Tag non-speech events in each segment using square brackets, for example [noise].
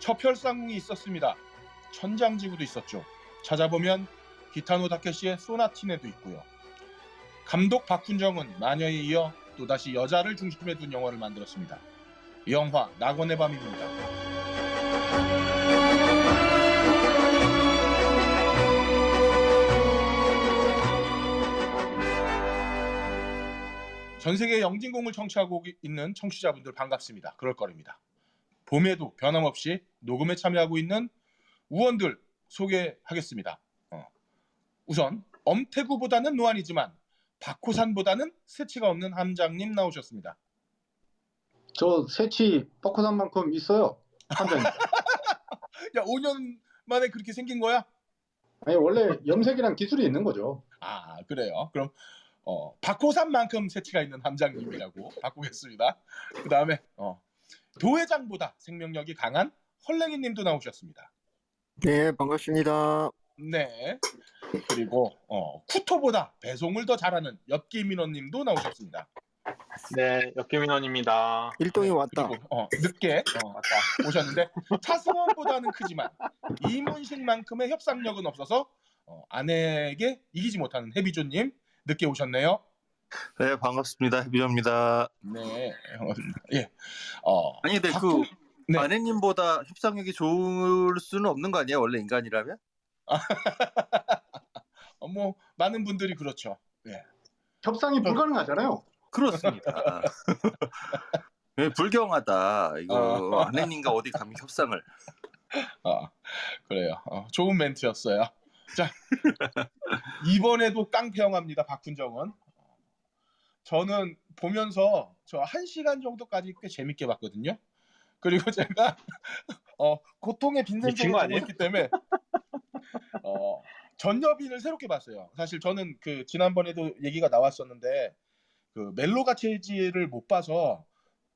첩혈상궁이 있었습니다. 천장지구도 있었죠. 찾아보면 기타노 다케시의 소나티네도 있고요. 감독 박훈정은 마녀에 이어 또다시 여자를 중심에 둔 영화를 만들었습니다. 영화 낙원의 밤입니다. 전 세계 영진공을 청취하고 있는 청취자분들 반갑습니다. 그럴 거입니다. 봄에도 변함없이 녹음에 참여하고 있는 우원들 소개하겠습니다. 어. 우선 엄태구보다는 노안이지만 박호산보다는 새치가 없는 함장님 나오셨습니다. 저 새치 뻐커산만큼 있어요. 함장님. [laughs] 야 5년 만에 그렇게 생긴 거야? 아니 원래 염색이랑 기술이 있는 거죠. 아 그래요. 그럼 어, 박호산만큼 새치가 있는 함장님이라고 [laughs] 바꾸겠습니다. 그 다음에 어, 도회장보다 생명력이 강한 헐랭이님도 나오셨습니다. 네, 반갑습니다. 네. 그리고 어, 쿠토보다 배송을 더 잘하는 엽기민원님도 나오셨습니다. 네, 역기민원입니다. 일동이 왔다. 그리고 어, 늦게 어, 아까 오셨는데 차승원보다는 크지만 이문식만큼의 협상력은 없어서 어, 아내에게 이기지 못하는 해비조님 늦게 오셨네요. 네 반갑습니다 해비조입니다. 네, 어, 예, 어, 아니 근데 그 네. 아내님보다 협상력이 좋을 수는 없는 거 아니에요 원래 인간이라면? [laughs] 어, 뭐 많은 분들이 그렇죠. 예. 협상이 불가능하잖아요. 그렇습니다. 네, [laughs] 불경하다 이거 어. 아내님과 어디 감히 협상을? 어, 그래요. 어, 좋은 멘트였어요. 자, [laughs] 이번에도 깡패영화입니다. 박훈정은. 저는 보면서 저 한 시간 정도까지 꽤 재밌게 봤거든요. 그리고 제가 [laughs] 어, 고통의 아니에요? 있기 때문에 어, 전여빈을 새롭게 봤어요. 사실 저는 그 지난번에도 얘기가 나왔었는데 그 멜로가 체질을 못 봐서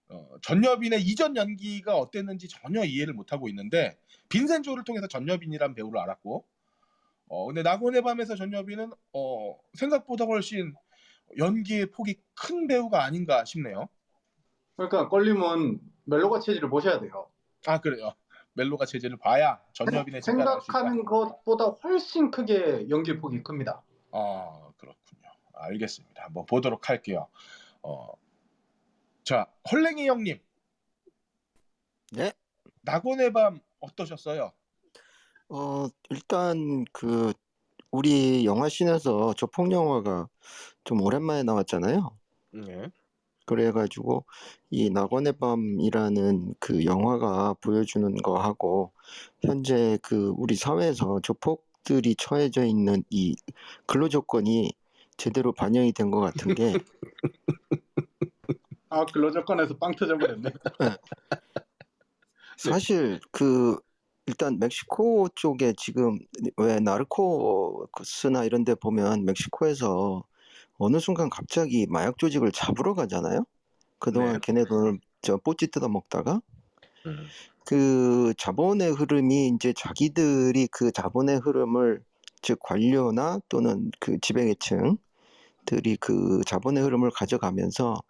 어, 전여빈의 이전 연기가 어땠는지 전혀 이해를 못 하고 있는데 빈센조를 통해서 전여빈이란 배우를 알았고 어 근데 낙원의 밤에서 전여빈은 어 생각보다 훨씬 연기의 폭이 큰 배우가 아닌가 싶네요. 그러니까 껄림은 멜로가 체질을 보셔야 돼요. 아 그래요. 멜로가 체질을 봐야 전여빈의. 생각하는 것보다 훨씬 크게 연기 폭이 큽니다. 아 그렇군요. 알겠습니다. 한번 보도록 할게요. 어, 자 헐랭이 형님. 네. 낙원의 밤 어떠셨어요? 어, 일단 그 우리 영화씬에서 조폭 영화가 좀 오랜만에 나왔잖아요. 네. 그래가지고 이 낙원의 밤이라는 그 영화가 보여주는 거하고 현재 그 우리 사회에서 조폭들이 처해져 있는 이 근로 조건이 제대로 반영이 된 것 같은 게 [laughs] 아 근로 조건에서 빵 터져버렸네. 사실 그 일단 멕시코 쪽에 지금 왜 나르코스나 이런 데 보면 멕시코에서 어느 순간 갑자기 마약 조직을 잡으러 가잖아요. 그동안 네. 걔네 돈을 저 뽀찌 뜯어 먹다가 음. 그 자본의 흐름이 이제 자기들이 그 자본의 흐름을 즉 관료나 또는 그 지배계층들이 그 자본의 흐름을 가져가면서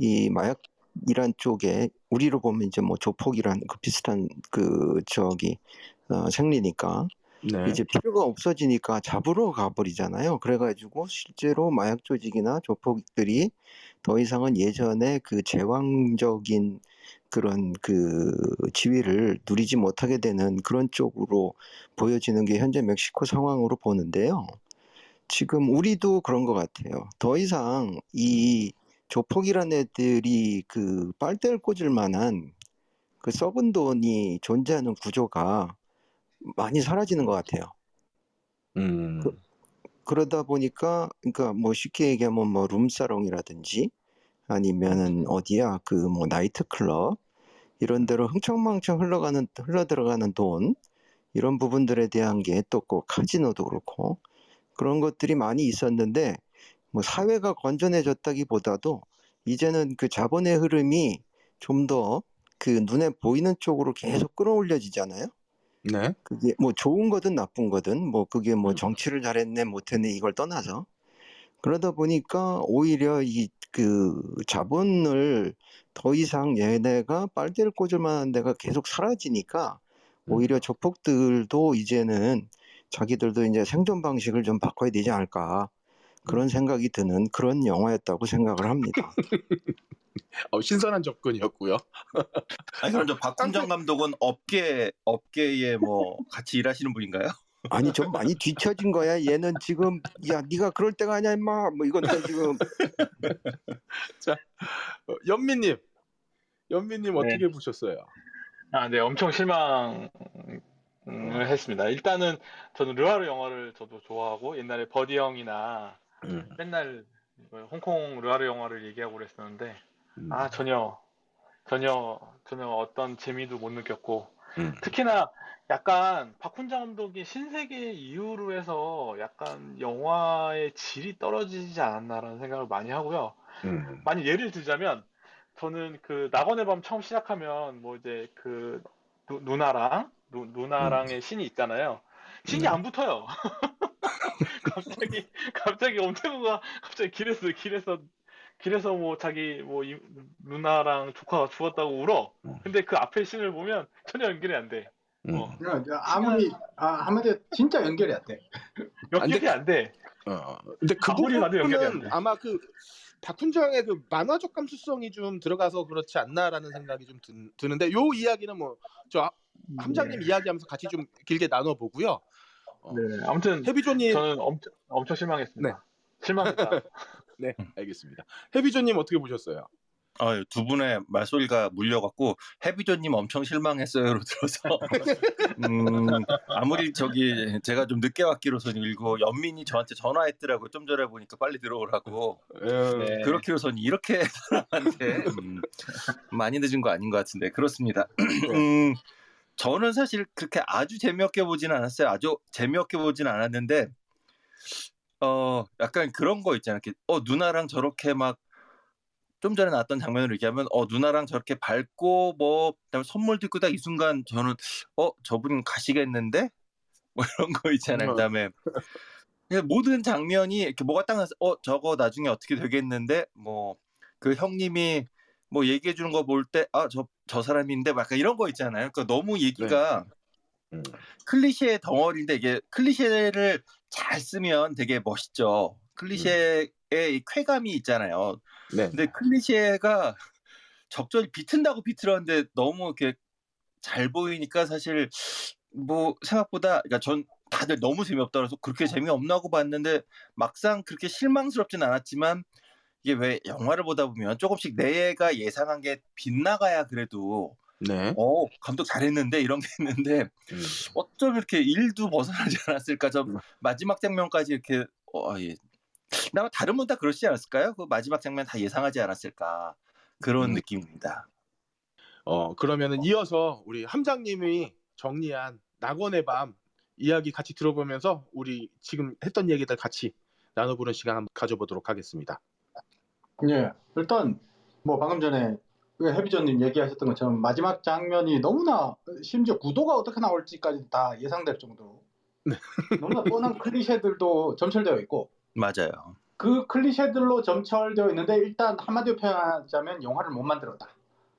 이 마약 이란 쪽에 우리로 보면 이제 뭐 조폭이란 그 비슷한 그 저기 어, 생리니까 네. 이제 필요가 없어지니까 잡으러 가버리잖아요. 그래가지고 실제로 마약 조직이나 조폭들이 더 이상은 예전에 그 제왕적인 그런 그 지위를 누리지 못하게 되는 그런 쪽으로 보여지는 게 현재 멕시코 상황으로 보는데요. 지금 우리도 그런 것 같아요. 더 이상 이 조폭이란 애들이 그 빨대를 꽂을 만한 그 썩은 돈이 존재하는 구조가 많이 사라지는 것 같아요. 음. 그- 그러다 보니까 그러니까 뭐 쉽게 얘기하면 뭐 룸사롱이라든지 아니면은 어디야 그 뭐 나이트클럽 이런 데로 흥청망청 흘러가는 흘러 들어가는 돈 이런 부분들에 대한 게 또 꼭 카지노도 그렇고 그런 것들이 많이 있었는데 뭐 사회가 건전해졌다기보다도 이제는 그 자본의 흐름이 좀 더 그 눈에 보이는 쪽으로 계속 끌어올려지잖아요. 네. 그게 뭐 좋은 거든 나쁜 거든 뭐 그게 뭐 음. 정치를 잘했네 못했네 이걸 떠나서 그러다 보니까 오히려 이 그 자본을 더 이상 얘네가 빨대를 꽂을 만한 데가 계속 사라지니까 오히려 조폭들도 이제는 자기들도 이제 생존 방식을 좀 바꿔야 되지 않을까 그런 생각이 드는 그런 영화였다고 생각을 합니다. [laughs] 어, 신선한 접근이었고요. [laughs] 아니 그럼 저 박훈정 감독은 업계 업계에 뭐 같이 일하시는 분인가요? [laughs] 아니 좀 많이 뒤처진 거야. 얘는 지금 야 네가 그럴 때가 아니야 임마. 뭐 이건데 지금 어, 연민님, 연민님 어떻게 보셨어요? 아, 네, 엄청 실망을 했습니다. 일단은 저는 르와르 영화를 저도 좋아하고 옛날에 버디 형이나 음, 맨날 그 홍콩 르와르 영화를 얘기하고 그랬었는데 음, 아 전혀 전혀 전혀 어떤 재미도 못 느꼈고 음. 특히나 약간 박훈장 감독이 신세계 이후로 해서 약간 영화의 질이 떨어지지 않았나라는 생각을 많이 하고요. 음. 만약 예를 들자면 저는 그 낙원의 밤 처음 시작하면 뭐 이제 그 누, 누나랑 누, 누나랑의 신이 있잖아요. 신이 네. 안 붙어요. [laughs] [laughs] 갑자기 갑자기 엄태구가 갑자기 길에서 길에서 길에서 뭐 자기 뭐 이- 누나랑 조카가 죽었다고 울어. 음. 근데 그 앞에 신을 보면 전혀 연결이 안 돼. 음. 어. 그러니까 아무리 아, 한마디로 진짜 연결이 안 돼. 연결이 안 돼. 어, 근데 그 아무리 봐도 연결이 안 부분은 돼. 아마 그 박훈정의 그 만화적 감수성이 좀 들어가서 그렇지 않나라는 생각이 좀 드, 드는데 요 이야기는 뭐 저 함장님 이야기하면서 같이 좀 길게 나눠보고요. 어, 네. 아무튼 해비조님, 저는 엄청 엄청 실망했습니다. 실망했다. [laughs] 네, 알겠습니다. 해비조님 어떻게 보셨어요? 아, 두 분의 말소리가 물려갖고 해비조님 엄청 실망했어요로 들어서 [laughs] 음, 아무리 저기 제가 좀 늦게 왔기로선 일고 연민이 저한테 전화했더라고 좀 전에 보니까 빨리 들어오라고 네. 그렇기로선 이렇게 [laughs] 사람한테 음, 많이 늦은 거 아닌 것 같은데 그렇습니다. 음, 저는 사실 그렇게 아주 재미없게 보지는 않았어요. 아주 재미없게 보지는 않았는데 어 약간 그런 거 있잖아요. 이렇게 어 누나랑 저렇게 막 좀 전에 나왔던 장면을 얘기하면 어 누나랑 저렇게 밟고 뭐 그다음에 선물 들고 딱 이 순간 저는 어 저분 가시겠는데 뭐 이런 거 있잖아요. 음. 그다음에 그냥 모든 장면이 이렇게 뭐가 딱 나서 어 저거 나중에 어떻게 되겠는데 뭐 그 형님이 뭐 얘기해 주는 거 볼 때 아 저 저 사람인데 막 이런 거 있잖아요. 그러니까 너무 얘기가 음. 클리셰 덩어리인데 이게 클리셰를 잘 쓰면 되게 멋있죠. 클리셰의 이 쾌감이 있잖아요. 네. 근데 클리셰가 적절히 비튼다고 비틀었는데 너무 이렇게 잘 보이니까 사실 뭐 생각보다 그러니까 전 다들 너무 재미없다 그래서 그렇게 재미없나고 봤는데 막상 그렇게 실망스럽진 않았지만 이게 왜 영화를 보다 보면 조금씩 내가 예상한 게 빗나가야 그래도 네. 어 감독 잘했는데 이런 게 있는데 음. 어쩜 이렇게 일도 벗어나지 않았을까 저 음. 마지막 장면까지 이렇게 어, 예. 아마 다른 분 다 그러시지 않았을까요? 그 마지막 장면 다 예상하지 않았을까 그런 음. 느낌입니다. 어 그러면은 이어서 우리 함장님이 정리한 낙원의 밤 이야기 같이 들어보면서 우리 지금 했던 얘기들 같이 나눠보는 시간 한번 가져보도록 하겠습니다. 예. 일단 뭐 방금 전에 그 해비전님 얘기하셨던 것처럼 마지막 장면이 너무나 심지어 구도가 어떻게 나올지까지 다 예상될 정도로 네. 너무나 뻔한 [laughs] 클리셰들도 점철되어 있고 맞아요. 그 클리셰들로 점철되어 있는데 일단 한마디로 표현하자면 영화를 못 만들었다.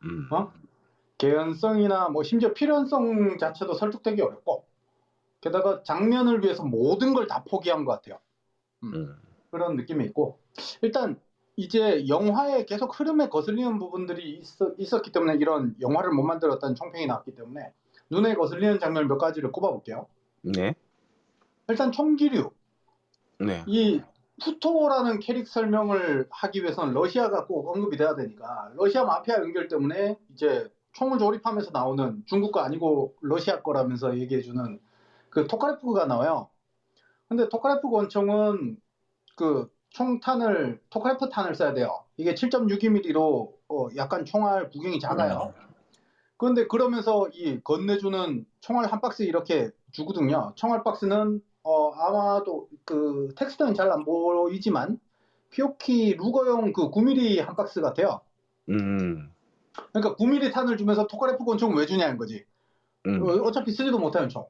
음. 어? 개연성이나 뭐 심지어 필연성 자체도 설득되기 어렵고 게다가 장면을 위해서 모든 걸 다 포기한 것 같아요. 음. 그런 느낌이 있고 일단 이제 영화에 계속 흐름에 거슬리는 부분들이 있었, 기 때문에 이런 영화를 못 만들었다는 총평이 나왔기 때문에 눈에 거슬리는 장면 몇 가지를 꼽아볼게요. 네. 일단 총기류 네. 이 푸토라는 캐릭 설명을 하기 위해서는 러시아가 꼭 언급이 돼야 되니까 러시아 마피아 연결 때문에 이제 총을 조립하면서 나오는 중국 거 아니고 러시아 거라면서 얘기해주는 그 토카레프가 나와요. 근데 토카레프 권총은 그 총탄을 토카레프 탄을 써야 돼요. 이게 7.62mm로 어 약간 총알 구경이 작아요. 그런데 그러면서 이 건네주는 총알 한 박스 이렇게 주거든요. 총알 박스는 어 아마도 그 텍스트는 잘 안 보이지만 피오키 루거용 그 9mm 한 박스 같아요. 음. 그러니까 9mm 탄을 주면서 토카레프 권총 왜 주냐는 거지. 음. 어, 어차피 쓰지도 못하는 총.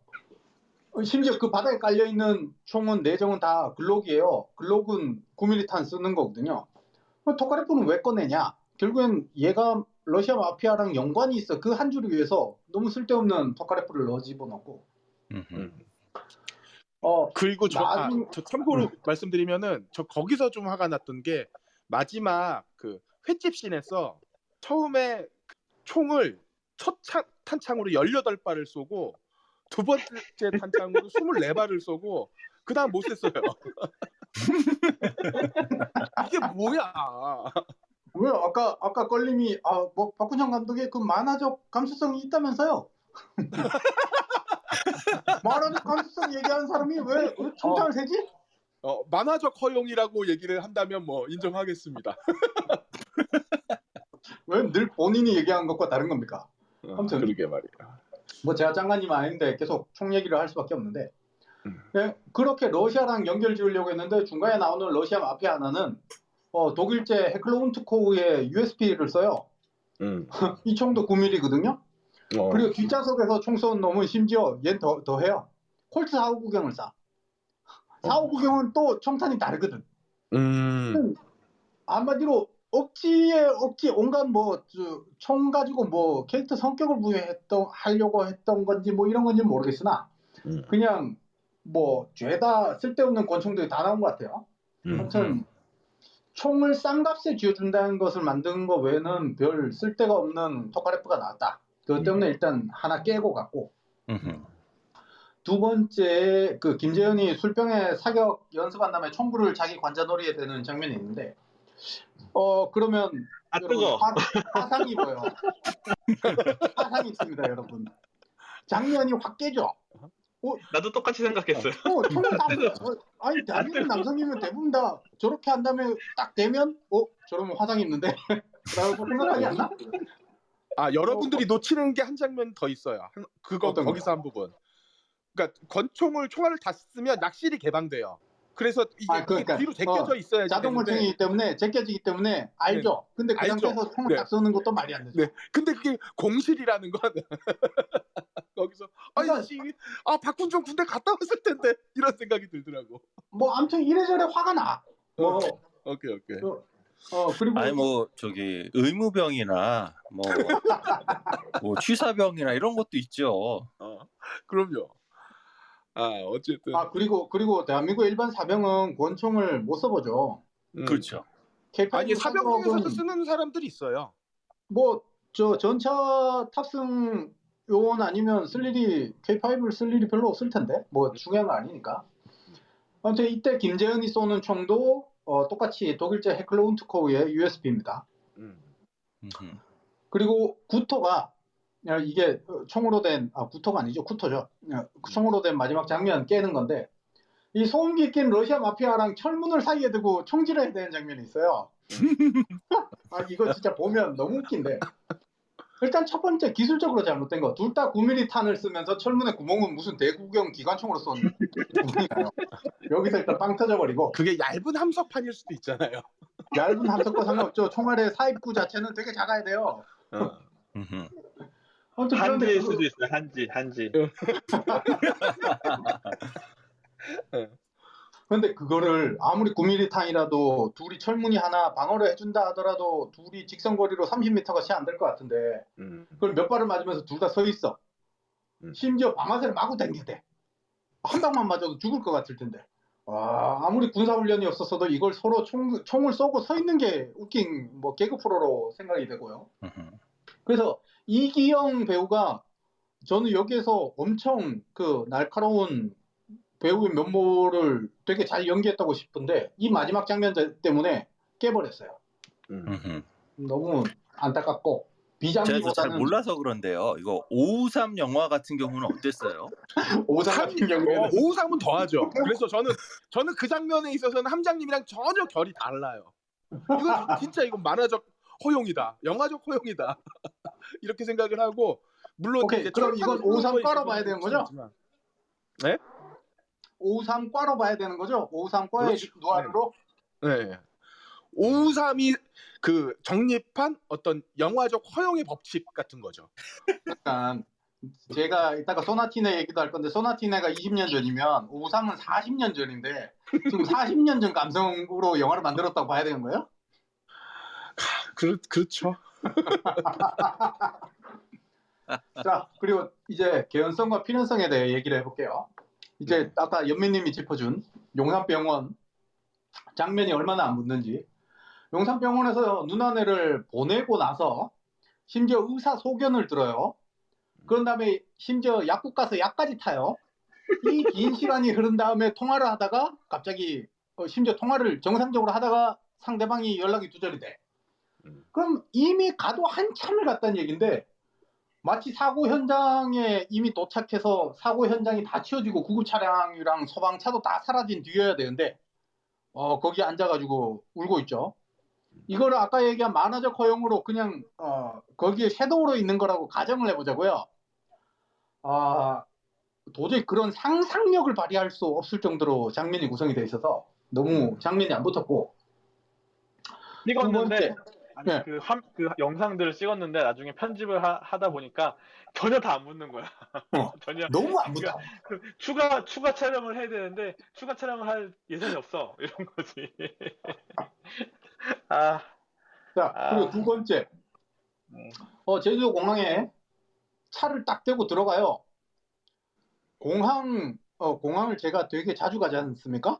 어, 심지어 그 바닥에 깔려 있는 총은 내정은 다 글록이에요. 글록은 9mm 탄 쓰는 거거든요. 뭐 토카레프는 왜 꺼내냐? 결국엔 얘가 러시아 마피아랑 연관이 있어. 그 한 줄을 위해서 너무 쓸데없는 토카레프를 넣어 집어넣고. 음. 어, 그리고 저, 아, 나중- 저 참고로 말씀드리면은 저 거기서 좀 화가 났던 게 마지막 그 횟집 씬에서 처음에 그 총을 첫 차- 탄창으로 18발을 쏘고 두 번째 탄창으로 24발을 쏘고 그다음 못 쐈어요. [laughs] 이게 뭐야? 왜 아까 아까 걸림이 아 뭐 박훈영 감독의 그 만화적 감수성이 있다면서요? [laughs] 만화적 감수성 얘기하는 사람이 왜, 왜 총장을 세지? 어, 만화적 허용이라고 얘기를 한다면 뭐 인정하겠습니다. [laughs] 왜 늘 본인이 얘기하는 것과 다른 겁니까? 아무튼. 그러게 말이야. 뭐 제가 장관님 아닌데 계속 총 얘기를 할 수밖에 없는데 음. 예, 그렇게 러시아랑 연결 지으려고 했는데 중간에 나오는 러시아 마피아 하나는 어, 독일제 헤클로운트코우의 USP를 써요. 음. [laughs] 이 총도 9mm거든요. 어. 그리고 뒷좌석에서 총쏜 놈은 심지어 얘는 더, 더 해요. 콜트 459경을 쏴. 459경은 또 총탄이 다르거든. 음. 한마디로 억지에 억지 온갖 뭐총 가지고 뭐 캐릭터 성격을 부여했던 하려고 했던 건지 뭐 이런 건지 는 모르겠으나 음. 그냥 뭐 죄다 쓸데없는 권총들이 다 나온 것 같아요. 음. 아무튼 총을 싼 값에 쥐어준다는 것을 만든 거 외에는 별 쓸데가 없는 토카레프가 나왔다. 그것 때문에 일단 하나 깨고 갔고. 두 번째 그 김재현이 술병에 사격 연습한 다음에 총구를 자기 관자놀이에 대는 장면이 있는데 어 그러면 아 여러분, 뜨거. 화, 화상이 입어요. 화상이 있습니다, 여러분. 장면이 확 깨져. 나도 똑같이 생각했어요. 어, 총을 다, [laughs] 어, 아니 대한민국 남성이면 대부분 다 저렇게 한 다음에 딱 되면 어 저러면 화상 입는데 [laughs] 라고 생각하지 않나? 아 여러분들이 놓치는 게 한 장면 더 있어요. 한- 그거 거기서 한 부분. 그러니까 권총을 총알을 다 쓰면 낚실이 개방돼요. 그래서 이게, 아, 그러니까, 뒤로 제껴져 어, 있어야지 자동 되는데, 물총이기 때문에 제껴지기 때문에 알죠. 근데 그 알죠. 상태에서 총을 네. 딱 쏘는 것도 말이 안 되죠. 네. 근데 그게 공실이라는 건 [laughs] 거기서 그러니까- 아이씨 아 박군종 군대 갔다 왔을 텐데 이런 생각이 들더라고. 뭐 아무튼 이래저래 화가 나. 뭐, 오케이 오케이. 어 그리고 아니 뭐 저기 의무병이나 뭐, [laughs] 뭐 취사병이나 이런 것도 있죠. 어, 그럼요. 아 어쨌든 아 그리고 그리고 대한민국 일반 사병은 권총을 못 써보죠. 음. 그렇죠. K5 아니 사병 중에서도 쓰는 사람들이 있어요. 뭐 저 전차 탑승 요원 아니면 쓸 일이 K5를 쓸 일이 별로 없을 텐데 뭐 중요한 거 아니니까. 아무튼 이때 김재현이 쏘는 총도 어, 똑같이 독일제 헤클로운트코우의 USB입니다. 음. 음흠. 그리고 구토가 야, 이게 총으로 된 아, 구토가 아니죠 구토죠. 야, 총으로 된 마지막 장면 깨는 건데 이 소음기 낀 러시아 마피아랑 철문을 사이에 두고 총질해야 되는 장면이 있어요. [laughs] 아 이거 진짜 보면 너무 웃긴데. 일단 첫 번째 기술적으로 잘못된 거. 둘 다 9mm 탄을 쓰면서 철문에 구멍은 무슨 대구경 기관총으로 쏜 구멍이 나요. 여기서 일단 빵 터져버리고 그게 얇은 함석판일 수도 있잖아요. 얇은 함석과 상관없죠. 총알의 사입구 자체는 되게 작아야 돼요. 어. 아무튼 한지일 그- 수도 있어요. 한지, 한지. [laughs] 근데 그거를 아무리 9mm 탄이라도 둘이 철문이 하나 방어를 해준다 하더라도 둘이 직선거리로 30m가 채 안 될 것 같은데 음. 그걸 몇 발을 맞으면서 둘 다 서 있어. 음. 심지어 방아쇠를 마구 당기대. 한 방만 맞아도 죽을 것 같을 텐데. 와, 아무리 군사훈련이 없었어도 이걸 서로 총, 총을 쏘고 서 있는 게 웃긴 뭐 개그 프로로 생각이 되고요. 그래서 이기영 배우가 저는 여기에서 엄청 그 날카로운 배우의 면모를 되게 잘 연기했다고 싶은데 이 마지막 장면 때문에 깨버렸어요. 음. 너무 안타깝고 또잘 비장미보다는 몰라서 그런데요. 이거 553 영화 같은 경우는 어땠어요? [laughs] 오상 같은 경우에는 오삼은 더하죠. 그래서 저는 저는 그 장면에 있어서는 함장님이랑 전혀 결이 달라요. 이건 진짜 이건 만화적 허용이다, 영화적 허용이다 [laughs] 이렇게 생각을 하고 물론 오케이, 그럼 이건 철판을 오삼 보는 거에 깔아봐야 있어서는 되는 거죠? 그렇지만. 53과로 봐야 되는 거죠? 53과의 그렇죠. 노하우로 네. 553이 그 정립한 어떤 영화적 허용의 법칙 같은 거죠. 약간 제가 이따가 소나티네 얘기도 할 건데 소나티네가 20년 전이면 53은 40년 전인데 지금 40년 전 감성으로 영화를 만들었다고 봐야 되는 거예요? 그 그렇죠. [laughs] 자, 그리고 이제 개연성과 필연성에 대해 얘기를 해볼게요. 이제 아까 연민님이 짚어준 용산병원 장면이 얼마나 안 묻는지. 용산병원에서 누나네를 보내고 나서 심지어 의사 소견을 들어요. 그런 다음에 심지어 약국 가서 약까지 타요. 이 긴 [laughs] 시간이 흐른 다음에 통화를 하다가 갑자기 어, 심지어 통화를 정상적으로 하다가 상대방이 연락이 두절이 돼. 음. 그럼 이미 가도 한참을 갔다는 얘기인데 마치 사고 현장에 이미 도착해서 사고 현장이 다 치워지고 구급 차량이랑 소방차도 다 사라진 뒤여야 되는데 어, 거기 앉아가지고 울고 있죠. 이거를 아까 얘기한 만화적 허용으로 그냥 어, 거기에 섀도우로 있는 거라고 가정을 해보자고요. 아 도저히 그런 상상력을 발휘할 수 없을 정도로 장면이 구성이 돼 있어서 너무 장면이 안 붙었고 두 번째. 아니 네. 그, 함, 그 영상들을 찍었는데 나중에 편집을 하, 다 보니까 전혀 다 안 묻는 거야. 어. [laughs] 전혀 너무 안 붙어. 그 추가 추가 촬영을 해야 되는데 추가 촬영을 할 예산이 없어 [laughs] 이런 거지. [laughs] 아, 자 그리고 아. 두 번째 음. 어, 제주도 공항에 차를 딱 대고 들어가요. 공항 어, 공항을 제가 되게 자주 가지 않습니까?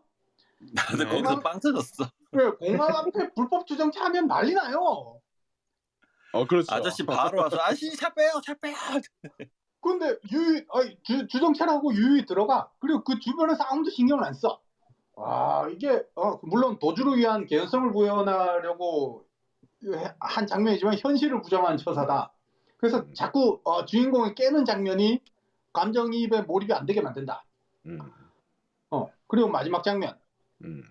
나도 네. 거기서 빵 터졌어. 왜 공항 앞에 불법 주정차 하면 난리 나요. 어 그렇죠. 아저씨 바로 와서 아저씨 차 빼요, 차 빼요. 근데 유유 아니, 주, 주정차라고 유유히 들어가. 그리고 그 주변에서 아무도 신경을 안 써. 아 이게 어, 물론 도주를 위한 개연성을 구현하려고 한 장면이지만 현실을 부정한 처사다. 그래서 자꾸 어, 주인공을 깨는 장면이 감정이입에 몰입이 안 되게 만든다. 음, 어 그리고 마지막 장면 음.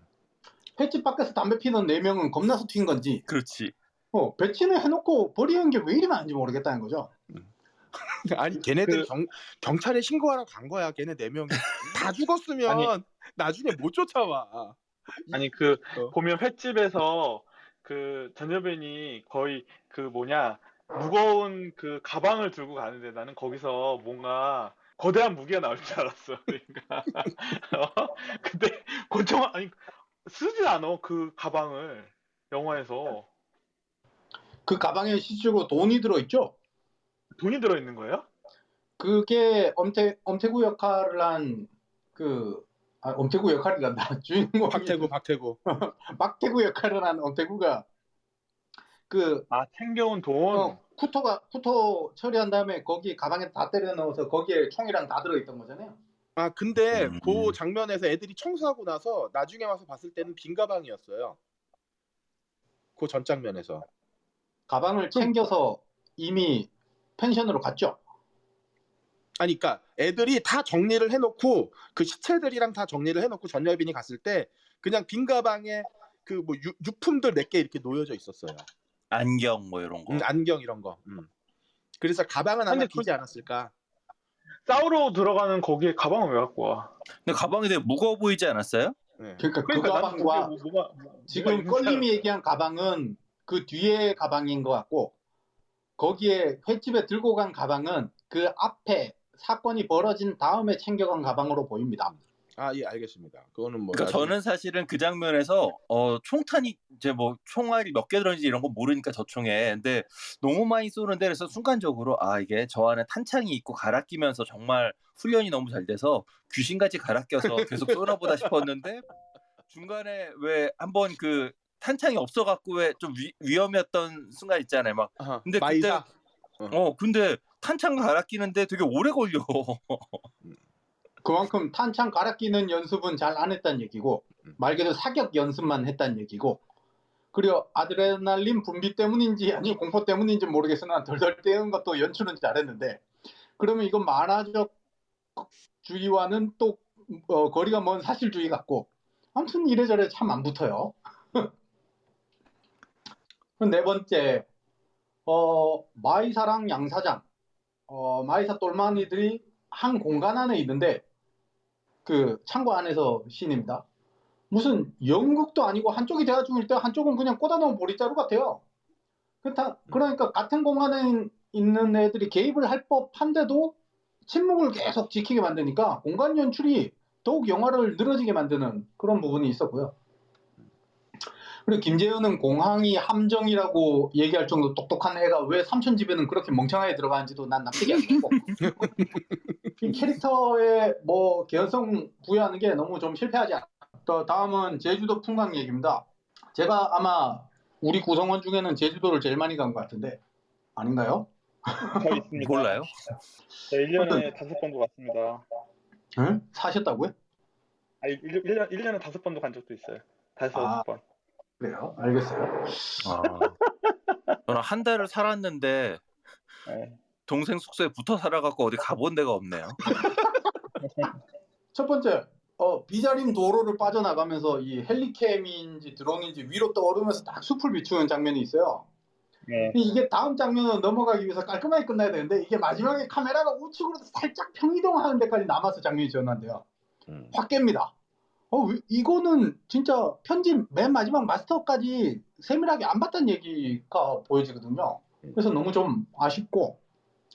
횟집 밖에서 담배 피는 네 명은 겁나서 튄 건지 그렇지. 어 배치는 해놓고 버리는 게 왜 이리 많은지 모르겠다는 거죠. [laughs] 아니 걔네들 그- 경 경찰에 신고하러 간 거야. 걔네 네 명이 다 [laughs] 죽었으면 아니. 나중에 못 쫓아와. 아니 그 어. 보면 횟집에서 그 전여변이 거의 그 뭐냐 무거운 그 가방을 들고 가는데 나는 거기서 뭔가 거대한 무기가 나올 줄 알았어. [laughs] 그러니까 어? 근데 권총 아니 쓰지 않아 그 가방을 영화에서 그 가방에 실제로 돈이 들어있죠. 돈이 들어 있는 거예요? 그게 엄태 엄태구 역할을 한그 아, 엄태구 역할이란다 [laughs] 주인공 박태구 박태구. [laughs] 박태구 역할을 한 엄태구가 그 아 챙겨온 돈. 어, 쿠터가 쿠터 처리한 다음에 거기 가방에 다 때려 넣어서 거기에 총이랑 다 들어있던 거잖아요. 아 근데 음. 그 장면에서 애들이 청소하고 나서 나중에 와서 봤을 때는 빈 가방이었어요. 그 전 장면에서. 가방을 챙겨서 이미 펜션으로 갔죠. 아니 그러니까 애들이 다 정리를 해놓고 그 시체들이랑 다 정리를 해놓고 전여빈이 갔을 때 그냥 빈 가방에 그 뭐 유품들 몇 개 이렇게 놓여져 있었어요. 안경 뭐 이런 거. 음, 안경 이런 거. 음. 그래서 가방은 아마 근데 비지 않았을까. 싸우러 들어가는 거기에 가방을 왜 갖고 와? 근데 가방이 되게 무거워 보이지 않았어요? 네. 그러니까 그 그러니까 가방과 뭐, 뭐가 뭐- 지금 껄림이 얘기한 가방은 그 뒤에 가방인 것 같고 거기에 횟집에 들고 간 가방은 그 앞에 사건이 벌어진 다음에 챙겨간 가방으로 보입니다. 아 예 알겠습니다. 그거는 뭐. 그러니까 나중에- 저는 사실은 그 장면에서 어 총탄이 이제 뭐 총알이 몇 개 들었는지 이런 거 모르니까 저 총에 근데 너무 많이 쏘는데 그래서 순간적으로 아 이게 저 안에 탄창이 있고 갈아 끼면서 정말 훈련이 너무 잘 돼서 귀신같이 갈아 껴서 계속 쏘나 보다 싶었는데 중간에 왜 한번 그 탄창이 없어 갖고 왜 좀 위험했던 순간 있잖아요 막 아하, 근데 마이사. 어 근데 탄창 갈아 끼는데 되게 오래 걸려 그만큼 탄창 갈아 끼는 연습은 잘 안 했다는 얘기고 음. 말 그대로 사격 연습만 했다는 얘기고 그리고 아드레날린 분비 때문인지 아니면 공포 때문인지 모르겠으나 덜덜 떠는 것도 연출은 잘했는데 그러면 이건 만화적 주의와는 또 어, 거리가 먼 사실주의 같고 아무튼 이래저래 참 안 붙어요. [laughs] 네 번째 어, 마이사랑 양사장 어, 마이사 똘마니들이 한 공간 안에 있는데 그 창고 안에서 씬입니다. 무슨 연극도 아니고 한쪽이 대화 중일 때 한쪽은 그냥 꽂아놓은 보릿자루 같아요. 그렇다, 그러니까 같은 공간에 있는 애들이 개입을 할 법한데도 침묵을 계속 지키게 만드니까 공간 연출이 더욱 영화를 늘어지게 만드는 그런 부분이 있었고요. 그리고 김재현은 공항이 함정이라고 얘기할 정도 똑똑한 애가 왜 삼촌 집에는 그렇게 멍청하게 들어가는지도 난 납득이 안 되고 [laughs] 이 캐릭터에 뭐 개연성 부여하는 게 너무 좀 실패하지 않아. 또 다음은 제주도 풍광 얘기입니다. 제가 아마 우리 구성원 중에는 제주도를 제일 많이 간 것 같은데 아닌가요? 몰라요? 저 1년에 다섯 번도 갔습니다. 응? 사셨다고요? 아, 1, 1년, 1년에 다섯 번도 간 적도 있어요. 다섯, 아. 번. 그래요. 알겠어요. 아. 저는 한 달을 살았는데 네. 동생 숙소에 붙어 살아갖고 어디 가본 데가 없네요. [laughs] 첫 번째, 어, 비자림 도로를 빠져나가면서 이 헬리캠인지 드론인지 위로 떠오르면서 딱 숲을 비추는 장면이 있어요. 네. 이게 다음 장면으로 넘어가기 위해서 깔끔하게 끝나야 되는데 이게 마지막에 카메라가 우측으로 살짝 평이동하는 데까지 남아서 장면이 지어난대요. 음. 확 깹니다. 어, 왜- 이거는 진짜 편집 맨 마지막 마스터까지 세밀하게 안 봤다는 얘기가 보여지거든요. 그래서 너무 좀 아쉽고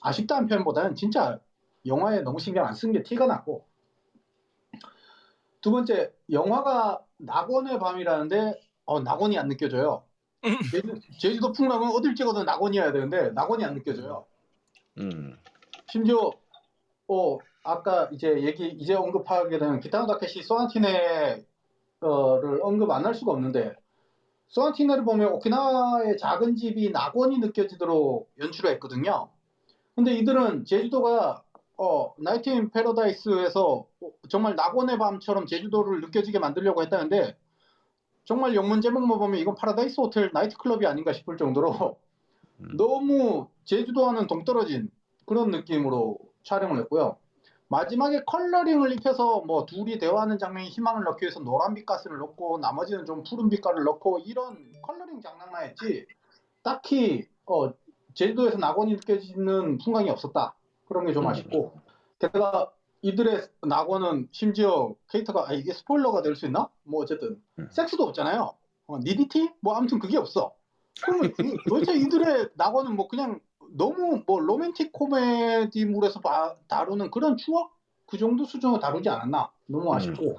아쉽다는 표현보다는 진짜 영화에 너무 신경 안 쓴 게 티가 나고 두 번째 영화가 낙원의 밤이라는데 어, 낙원이 안 느껴져요. 제주, 제주도 풍광은 어딜 찍어도 낙원이어야 되는데 낙원이 안 느껴져요. 음. 심지어 어 아까 이제 얘기 이제 언급하게 되는 기타노 다케시 소나티네를 언급 안 할 수가 없는데 소나티네를 보면 오키나와의 작은 집이 낙원이 느껴지도록 연출을 했거든요. 근데 이들은 제주도가 어 Night in Paradise에서 정말 낙원의 밤처럼 제주도를 느껴지게 만들려고 했다는데 정말 영문 제목만 보면 이건 파라다이스 호텔 나이트클럽이 아닌가 싶을 정도로 음. 너무 제주도와는 동떨어진 그런 느낌으로 촬영을 했고요. 마지막에 coloring을 입혀서 뭐 둘이 대화하는 장면에 희망을 넣기 위해서 노란 빛깔을 넣고 나머지는 좀 푸른 빛깔을 넣고 이런 coloring 장난만 했지 딱히 어, 제주도에서 낙원이 느껴지는 풍광이 없었다. 그런 게좀 음. 아쉽고 게다가 이들의 낙원은 심지어 캐릭터가 아, 이게 스포일러가 될 수 있나? 뭐 어쨌든 음. 섹스도 없잖아요. 어, 니디티? 뭐 아무튼 그게 없어. 그러면 이- 도대체 이들의 낙원은 뭐 그냥 너무 뭐 로맨틱 코미디물에서 봐- 다루는 그런 추억? 그 정도 수준으로 다루지 않았나? 너무 아쉽고.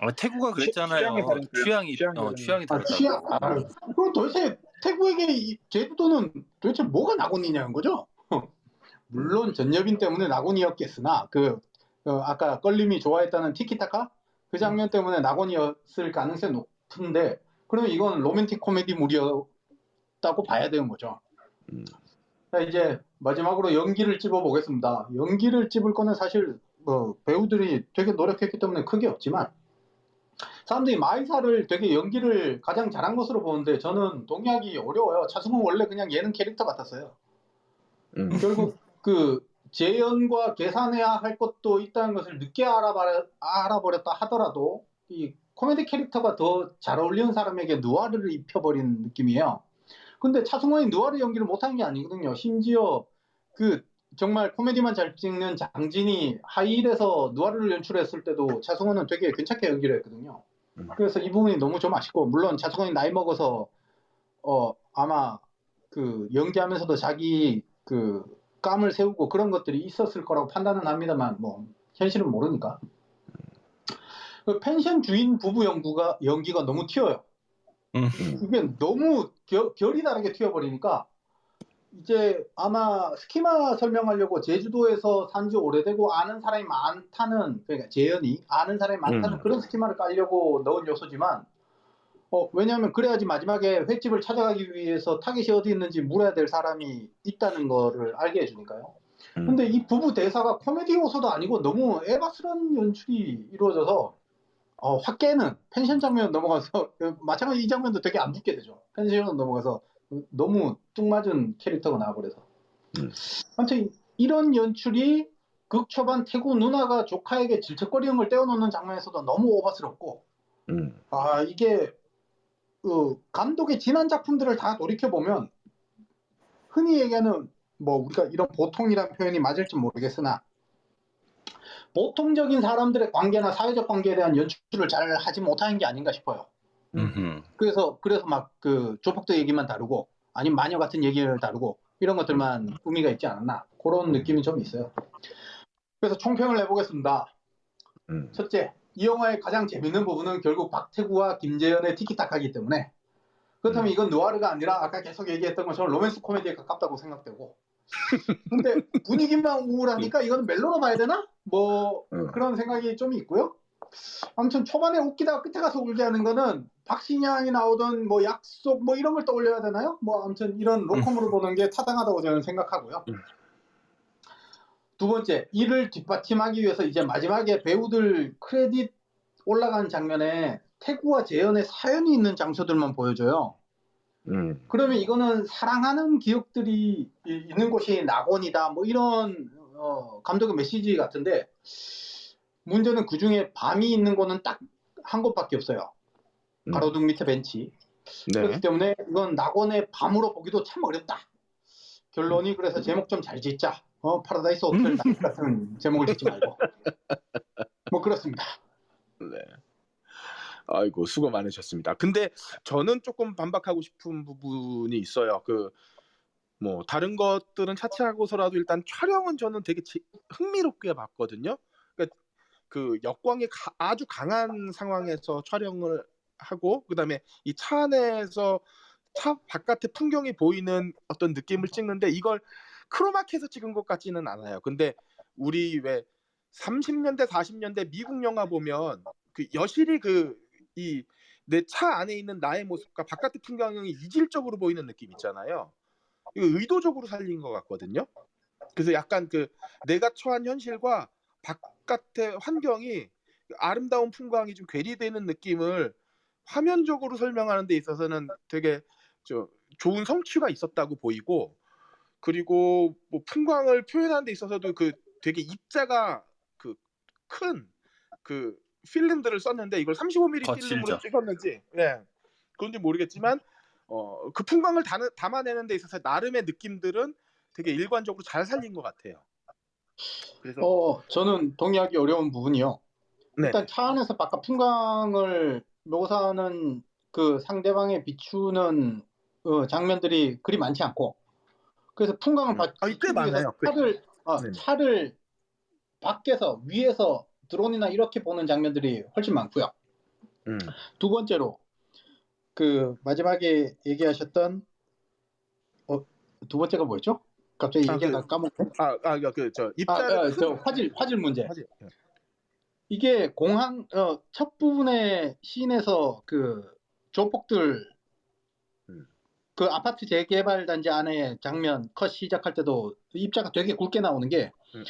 아, 태구가 그랬잖아요. 취향이 다른 취향이 취향이 어, 다른 취향이 아, 다르다고. 취향 아, 그럼 도대체 태국에게 이 제주도는 도대체 뭐가 낙원이냐는 거죠? [laughs] 물론 전여빈 때문에 낙원이었겠으나 그 어, 아까 껄림이 좋아했다는 티키타카? 그 장면 때문에 낙원이었을 가능성이 높은데 그러면 이건 로맨틱 코미디물이었다고 봐야 되는 거죠. 음. 자, 이제 마지막으로 연기를 찝어 보겠습니다. 연기를 찝을 거는 사실 뭐 배우들이 되게 노력했기 때문에 크게 없지만 사람들이 마이사를 되게 연기를 가장 잘한 것으로 보는데 저는 동의하기 어려워요. 차승원 원래 그냥 예능 캐릭터 같았어요. 음. 결국 그 재연과 계산해야 할 것도 있다는 것을 늦게 알아버렸다 하더라도 이 코미디 캐릭터가 더 잘 어울리는 사람에게 누아르를 입혀버린 느낌이에요. 근데 차승원이 누아르 연기를 못하는 게 아니거든요. 심지어 그 정말 코미디만 잘 찍는 장진이 하이힐에서 누아르를 연출했을 때도 차승원은 되게 괜찮게 연기를 했거든요. 음. 그래서 이 부분이 너무 좀 아쉽고 물론 차승원이 나이 먹어서 어 아마 그 연기하면서도 자기 그 감을 세우고 그런 것들이 있었을 거라고 판단은 합니다만 뭐 현실은 모르니까. 그 펜션 주인 부부 연구가 연기가 너무 튀어요. 음. 이게 너무 결, 결이 다르게 튀어버리니까 이제 아마 스키마 설명하려고 제주도에서 산 지 오래되고 아는 사람이 많다는 그러니까 재현이 아는 사람이 많다는 음. 그런 스키마를 깔려고 넣은 요소지만 어, 왜냐하면 그래야지 마지막에 횟집을 찾아가기 위해서 타겟이 어디 있는지 물어야 될 사람이 있다는 거를 알게 해주니까요. 음. 근데 이 부부 대사가 코미디 요소도 아니고 너무 에바스런 연출이 이루어져서 어, 확 깨는 펜션 장면 넘어가서 [laughs] 마찬가지 이 장면도 되게 안 붙게 되죠. 펜션 넘어가서 너무 뚝 맞은 캐릭터가 나와버려서. 음. 아무튼 이런 연출이 극 초반 태구 누나가 조카에게 질척거리는 걸 떼어놓는 장면에서도 너무 오바스럽고 음. 아 이게 그 감독의 지난 작품들을 다 돌이켜 보면 흔히 얘기하는 뭐 우리가 이런 보통이라는 표현이 맞을지 모르겠으나 보통적인 사람들의 관계나 사회적 관계에 대한 연출을 잘 하지 못하는 게 아닌가 싶어요. 음흠. 그래서 그래서 막 그 조폭도 얘기만 다루고 아니면 마녀 같은 얘기를 다루고 이런 것들만 의미가 있지 않았나 그런 느낌이 좀 있어요. 그래서 총평을 해보겠습니다. 음. 첫째, 이 영화의 가장 재밌는 부분은 결국 박태구와 김재현의 티키타카이기 때문에 그렇다면 이건 누아르가 아니라 아까 계속 얘기했던 것처럼 로맨스 코미디에 가깝다고 생각되고. 근데 분위기만 우울하니까 이건 멜로로 봐야 되나? 뭐 음. 그런 생각이 좀 있고요. 아무튼 초반에 웃기다가 끝에 가서 울게 하는 거는 박신양이 나오던 뭐 약속 뭐 이런 걸 떠올려야 되나요? 뭐 아무튼 이런 로컴으로 보는 게 타당하다고 저는 생각하고요. 음. 두 번째 이를 뒷받침하기 위해서 이제 마지막에 배우들 크레딧 올라간 장면에 태구와 재현의 사연이 있는 장소들만 보여줘요. 음. 그러면 이거는 사랑하는 기억들이 이- 있는 곳이 낙원이다. 뭐 이런 어, 감독의 메시지 같은데 문제는 그 중에 밤이 있는 곳은 딱한 곳밖에 없어요. 음. 가로등 밑에 벤치. 네. 그렇기 때문에 이건 낙원의 밤으로 보기도 참 어렵다. 결론이 그래서 제목 좀 잘 짓자. 어, 파라다이스 호텔 [laughs] 같은 제목을 짓지 말고. 뭐 그렇습니다. 네. 아이고 수고 많으셨습니다. 근데 저는 조금 반박하고 싶은 부분이 있어요. 그 뭐 다른 것들은 차치하고서라도 일단 촬영은 저는 되게 지- 흥미롭게 봤거든요. 그러니까 그 역광이 가- 아주 강한 상황에서 촬영을 하고 그다음에 이 차 안에서 차 바깥의 풍경이 보이는 어떤 느낌을 찍는데 이걸 크로마키에서 찍은 것 같지는 않아요. 근데 우리 왜 30년대 40년대 미국 영화 보면 그 여실히 그 이 내 차 안에 있는 나의 모습과 바깥의 풍경이 이질적으로 보이는 느낌 있잖아요. 이거 의도적으로 살린 것 같거든요. 그래서 약간 그 내가 처한 현실과 바깥의 환경이 아름다운 풍광이 좀 괴리되는 느낌을 화면적으로 설명하는 데 있어서는 되게 저 좋은 성취가 있었다고 보이고 그리고 뭐 풍광을 표현하는 데 있어서도 그 되게 입자가 그 큰그 필름들을 썼는데 이걸 35mm 거칠죠. 필름으로 찍었는지 예 그런지 모르겠지만 어 그 풍광을 다, 담아내는 데 있어서 나름의 느낌들은 되게 일관적으로 잘 살린 것 같아요. 그래서 어, 저는 동의하기 어려운 부분이요. 네. 일단 차 안에서 바깥 풍광을 묘사하는 그 상대방에 비추는 어, 장면들이 그리 많지 않고 그래서 풍광을 음. 받 아, 꽤 많아요. 꽤. 차를 어, 네네. 차를 밖에서 위에서 드론이나 이렇게 보는 장면들이 훨씬 많고요. 음. 두 번째로 그 마지막에 얘기하셨던 어, 두 번째가 뭐였죠? 갑자기 아, 얘기가 그- 까먹고 아, 아, 그저 아, 입자를 아, 저 화질 화질 문제. 하지. 예. 이게 공항 어, 첫 부분의 시인에서 그 조폭들 음. 그 아파트 재개발 단지 안에 장면 컷 시작할 때도 입자가 되게 굵게 나오는 게 음,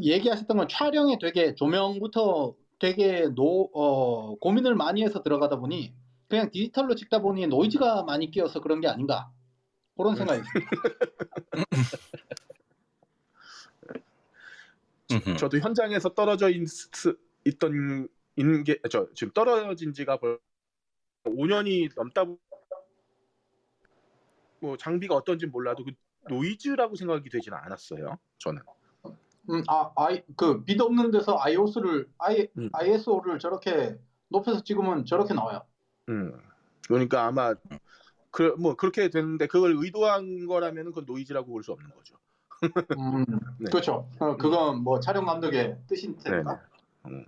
얘기하셨던 건 촬영에 되게 조명부터 되게 노 어, 고민을 많이 해서 들어가다 보니 그냥 디지털로 찍다 보니 노이즈가 많이 끼어서 그런 게 아닌가 그런 음. 생각이. 음흠. [laughs] 저도 현장에서 떨어져 있, 있던 인게 저 지금 떨어진 지가 벌 5년이 넘다 보- 뭐 장비가 어떤지 몰라도 그 노이즈라고 생각이 되지는 않았어요. 저는. 음, 아, 아이, 그, 빛 없는 데서 ISO를, I, 음. ISO를 저렇게 높여서 찍으면 저렇게 나와요. 음. 그러니까 아마 그 뭐 그렇게 됐는데 그걸 의도한 거라면 그건 노이즈라고 볼 수 없는 거죠. [laughs] 음, [laughs] 네. 그렇죠. 어, 그건 뭐 촬영 감독의 뜻인. 테니까. 음.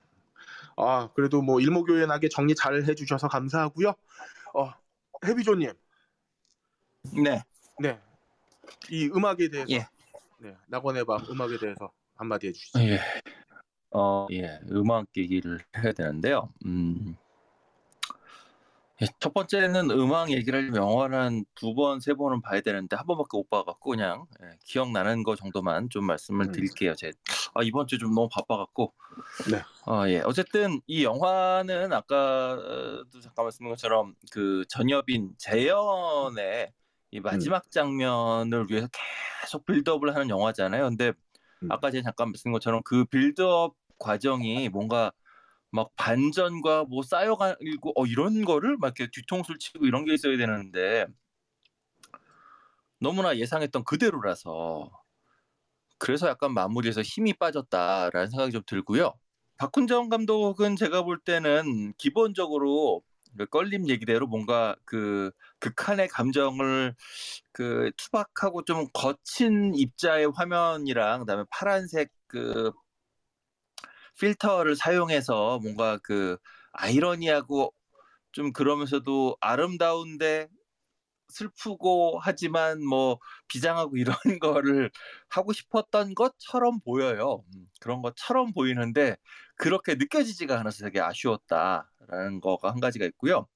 아 그래도 뭐 일목요연하게 정리 잘 해주셔서 감사하고요. 어 해비조님, 네. 네, 이 음악에 대해서, 예. 네, 낙원의 밤 음악에 대해서 한마디 해주시죠. 예. 어, 예. 음악 얘기를 해야 되는데요. 음. 예, 첫 번째는 음악 얘기를 하려면 영화는 두 번, 세 번은 봐야 되는데 한 번밖에 못 봐갖고 그냥 예, 기억나는 거 정도만 좀 말씀을 음. 드릴게요. 제 아, 이번 주 좀 너무 바빠갖고. 네. 어, 예. 어쨌든 이 영화는 아까도 잠깐 말씀드린 것처럼 그 전여빈 재연의 이 마지막 장면을 위해서 계속 빌드업을 하는 영화잖아요. 근데 음. 아까 제가 잠깐 말씀드린 것처럼 그 빌드업 과정이 뭔가 막 반전과 뭐 쌓여가고 어 이런 거를 막 이렇게 뒤통수를 치고 이런 게 있어야 되는데 너무나 예상했던 그대로라서 그래서 약간 마무리에서 힘이 빠졌다라는 생각이 좀 들고요. 박훈정 감독은 제가 볼 때는 기본적으로 그 껄림 얘기대로 뭔가 그 극한의 감정을 그 투박하고 좀 거친 입자의 화면이랑 그다음에 파란색 그 필터를 사용해서 뭔가 그 아이러니하고 좀 그러면서도 아름다운데 슬프고 하지만 뭐 비장하고 이런 [laughs] 거를 하고 싶었던 것처럼 보여요. 음, 그런 것처럼 보이는데 그렇게 느껴지지가 않아서 되게 아쉬웠다라는 거가 한 가지가 있고요.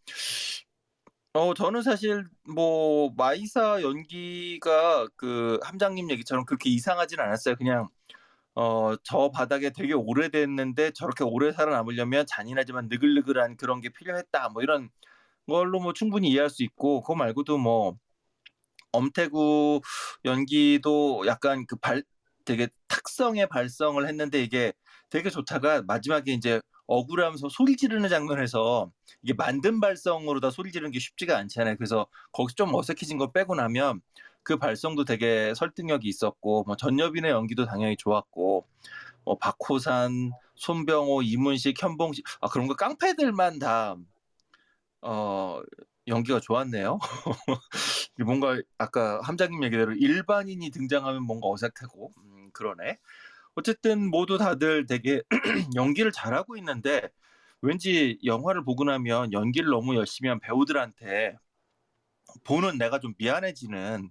어 저는 사실 뭐 마이사 연기가 그 함장님 얘기처럼 그렇게 이상하진 않았어요. 그냥 어 저 바닥에 되게 오래됐는데 저렇게 오래 살아남으려면 잔인하지만 느글느글한 그런 게 필요했다. 뭐 이런 걸로 뭐 충분히 이해할 수 있고 그거 말고도 뭐 엄태구 연기도 약간 그 발 되게 특성의 발성을 했는데 이게 되게 좋다가 마지막에 이제 억울하면서 소리 지르는 장면에서 이게 만든 발성으로 다 소리 지르는 게 쉽지가 않잖아요. 그래서 거기서 좀 어색해진 거 빼고 나면 그 발성도 되게 설득력이 있었고 뭐 전여빈의 연기도 당연히 좋았고 뭐 박호산, 손병호, 이문식, 현봉식 아 그런 거 깡패들만 다 어, 연기가 좋았네요. [laughs] 뭔가 아까 함장님 얘기대로 일반인이 등장하면 뭔가 어색하고 음, 그러네. 어쨌든 모두 다들 되게 [clears throat] 연기를 잘하고 있는데 왠지 영화를 보고 나면 연기를 너무 열심히 한 배우들한테 보는 내가 좀 미안해지는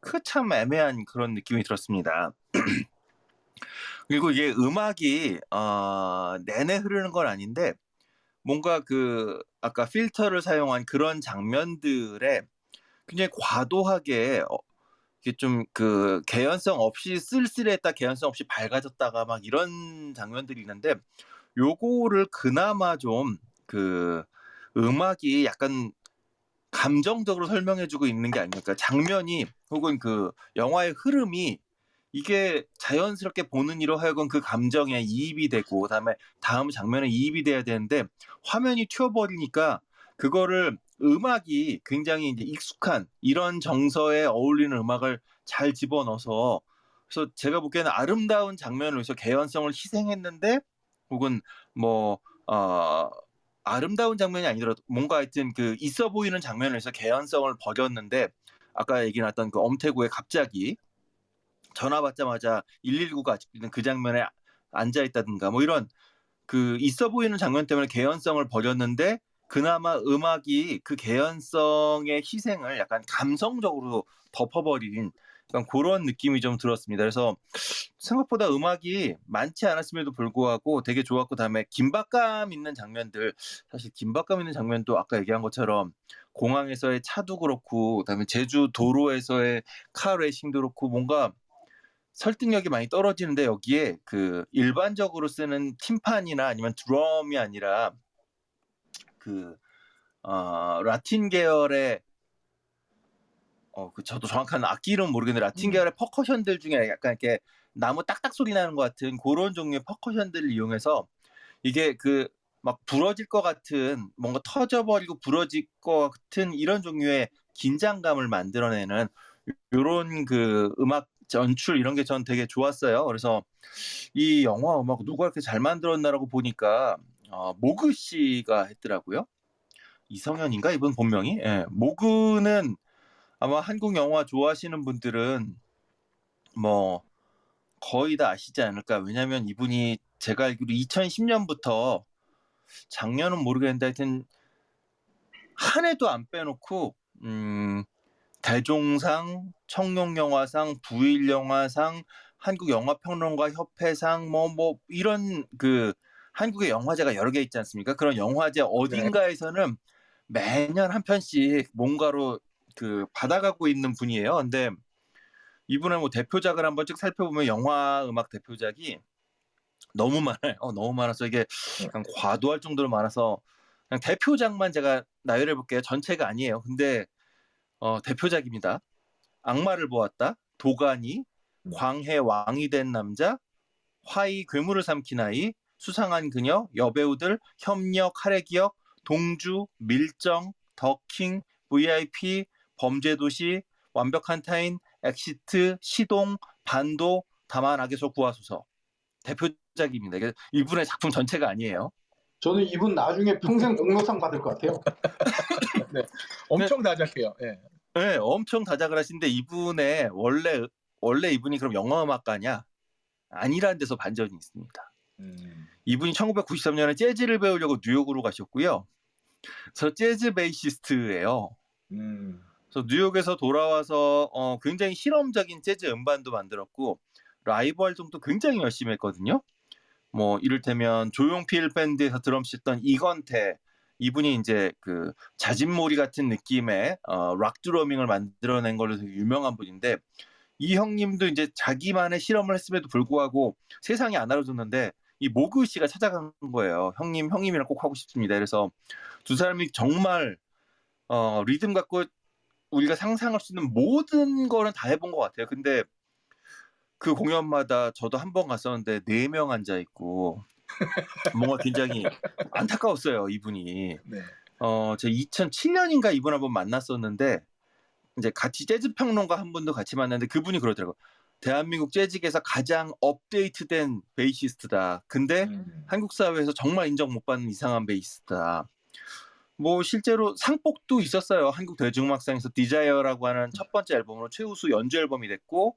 그 참 애매한 그런 느낌이 들었습니다. [clears throat] 그리고 이게 음악이 어, 내내 흐르는 건 아닌데 뭔가 그 아까 필터를 사용한 그런 장면들에 굉장히 과도하게 어, 이게 좀 그 개연성 없이 쓸쓸했다 개연성 없이 밝아졌다가 막 이런 장면들이 있는데 요거를 그나마 좀 그 음악이 약간 감정적으로 설명해주고 있는 게 아닐까. 장면이 혹은 그 영화의 흐름이 이게 자연스럽게 보는 이로 하여금 그 감정에 이입이 되고 그다음에 다음 장면에 이입이 돼야 되는데 화면이 튀어버리니까 그거를 음악이 굉장히 이제 익숙한 이런 정서에 어울리는 음악을 잘 집어넣어서 그래서 제가 보기에는 아름다운 장면을 위해서 개연성을 희생했는데 혹은 뭐 어, 아름다운 장면이 아니더라도 뭔가 하여튼 그 있어 보이는 장면을 위해서 개연성을 버렸는데 아까 얘기 나왔던 그 엄태구의 갑자기 전화 받자마자 119가 아직도 그 장면에 앉아 있다든가 뭐 이런 그 있어 보이는 장면 때문에 개연성을 버렸는데 그나마 음악이 그 개연성의 희생을 약간 감성적으로 덮어버린 약간 그런 느낌이 좀 들었습니다. 그래서 생각보다 음악이 많지 않았음에도 불구하고 되게 좋았고 다음에 긴박감 있는 장면들 사실 긴박감 있는 장면도 아까 얘기한 것처럼 공항에서의 차도 그렇고 그다음에 제주 도로에서의 카 레이싱도 그렇고 뭔가 설득력이 많이 떨어지는데 여기에 그 일반적으로 쓰는 팀판이나 아니면 드럼이 아니라 그 어, 라틴 계열의 어, 그 저도 정확한 악기 이름 모르겠는데 라틴 음. 계열의 퍼커션들 중에 약간 이렇게 나무 딱딱 소리 나는 것 같은 그런 종류의 퍼커션들을 이용해서 이게 그 막 부러질 것 같은 뭔가 터져버리고 부러질 것 같은 이런 종류의 긴장감을 만들어내는 이런 그 음악 연출 이런 게 전 되게 좋았어요. 그래서 이 영화 음악 누가 이렇게 잘 만들었나라고 보니까 어, 모그 씨가 했더라고요. 이성현인가 이분 본명이? 예. 모그는 아마 한국 영화 좋아하시는 분들은 뭐 거의 다 아시지 않을까. 왜냐면 이분이 제가 알기로 2010년부터 작년은 모르겠는데 하여튼 한 해도 안 빼놓고 음, 대종상, 청룡영화상, 부일영화상, 한국영화평론가 협회상 뭐뭐 이런 그 한국의 영화제가 여러 개 있지 않습니까? 그런 영화제 어딘가에서는 매년 한 편씩 뭔가로 그 받아가고 있는 분이에요. 근데 이분의 뭐 대표작을 한번 쭉 살펴보면 영화 음악 대표작이 너무 많아요. 어, 너무 많아서 이게 약간 과도할 정도로 많아서 그냥 대표작만 제가 나열해 볼게요. 전체가 아니에요. 근데 어, 대표작입니다. 악마를 보았다, 도가니, 광해 왕이 된 남자, 화이 괴물을 삼킨 아이, 수상한 그녀, 여배우들, 협녀, 칼의 기억, 동주, 밀정, 더 킹, VIP, 범죄도시, 완벽한 타인, 엑시트, 시동, 반도, 다만 악에서 구하소서. 대표작입니다. 이게 이분의 작품 전체가 아니에요. 저는 이분 나중에 평생 공로상 받을 것 같아요. [laughs] 엄청 다작해요. 예. 네, 엄청 다작을 하시는데 이분의 원래 원래 이분이 그럼 영화 음악가냐? 아니라는 데서 반전이 있습니다. 음. 이분이 1993년에 재즈를 배우려고 뉴욕으로 가셨고요. 저 재즈 베이시스트예요. 음. 그래서 뉴욕에서 돌아와서 어, 굉장히 실험적인 재즈 음반도 만들었고 라이브 활동도 굉장히 열심히 했거든요. 뭐 이를테면 조용필 밴드에서 드럼 치던 이건태 이분이 이제 그 자진몰이 같은 느낌의 어, 락 드러밍을 만들어낸 걸로 되게 유명한 분인데 이 형님도 이제 자기만의 실험을 했음에도 불구하고 세상이 안 알아줬는데 이 모그 씨가 찾아간 거예요. 형님, 형님이랑 꼭 하고 싶습니다. 그래서 두 사람이 정말 어, 리듬 갖고 우리가 상상할 수 있는 모든 거는 다 해본 것 같아요. 근데 그 공연마다 저도 한 번 갔었는데 네 명 앉아 있고 뭔가 굉장히 안타까웠어요 이분이. 네. 어, 저 2007년인가 이분 한번 만났었는데 이제 같이 재즈 평론가 한 분도 같이 만났는데 그분이 그러더라고. 요 대한민국 재즈계에서 가장 업데이트된 베이시스트다. 근데 음. 한국 사회에서 정말 인정 못 받는 이상한 베이스다. 뭐 실제로 상복도 있었어요. 한국 대중음악상에서 Desire라고 하는 첫 번째 앨범으로 최우수 연주 앨범이 됐고,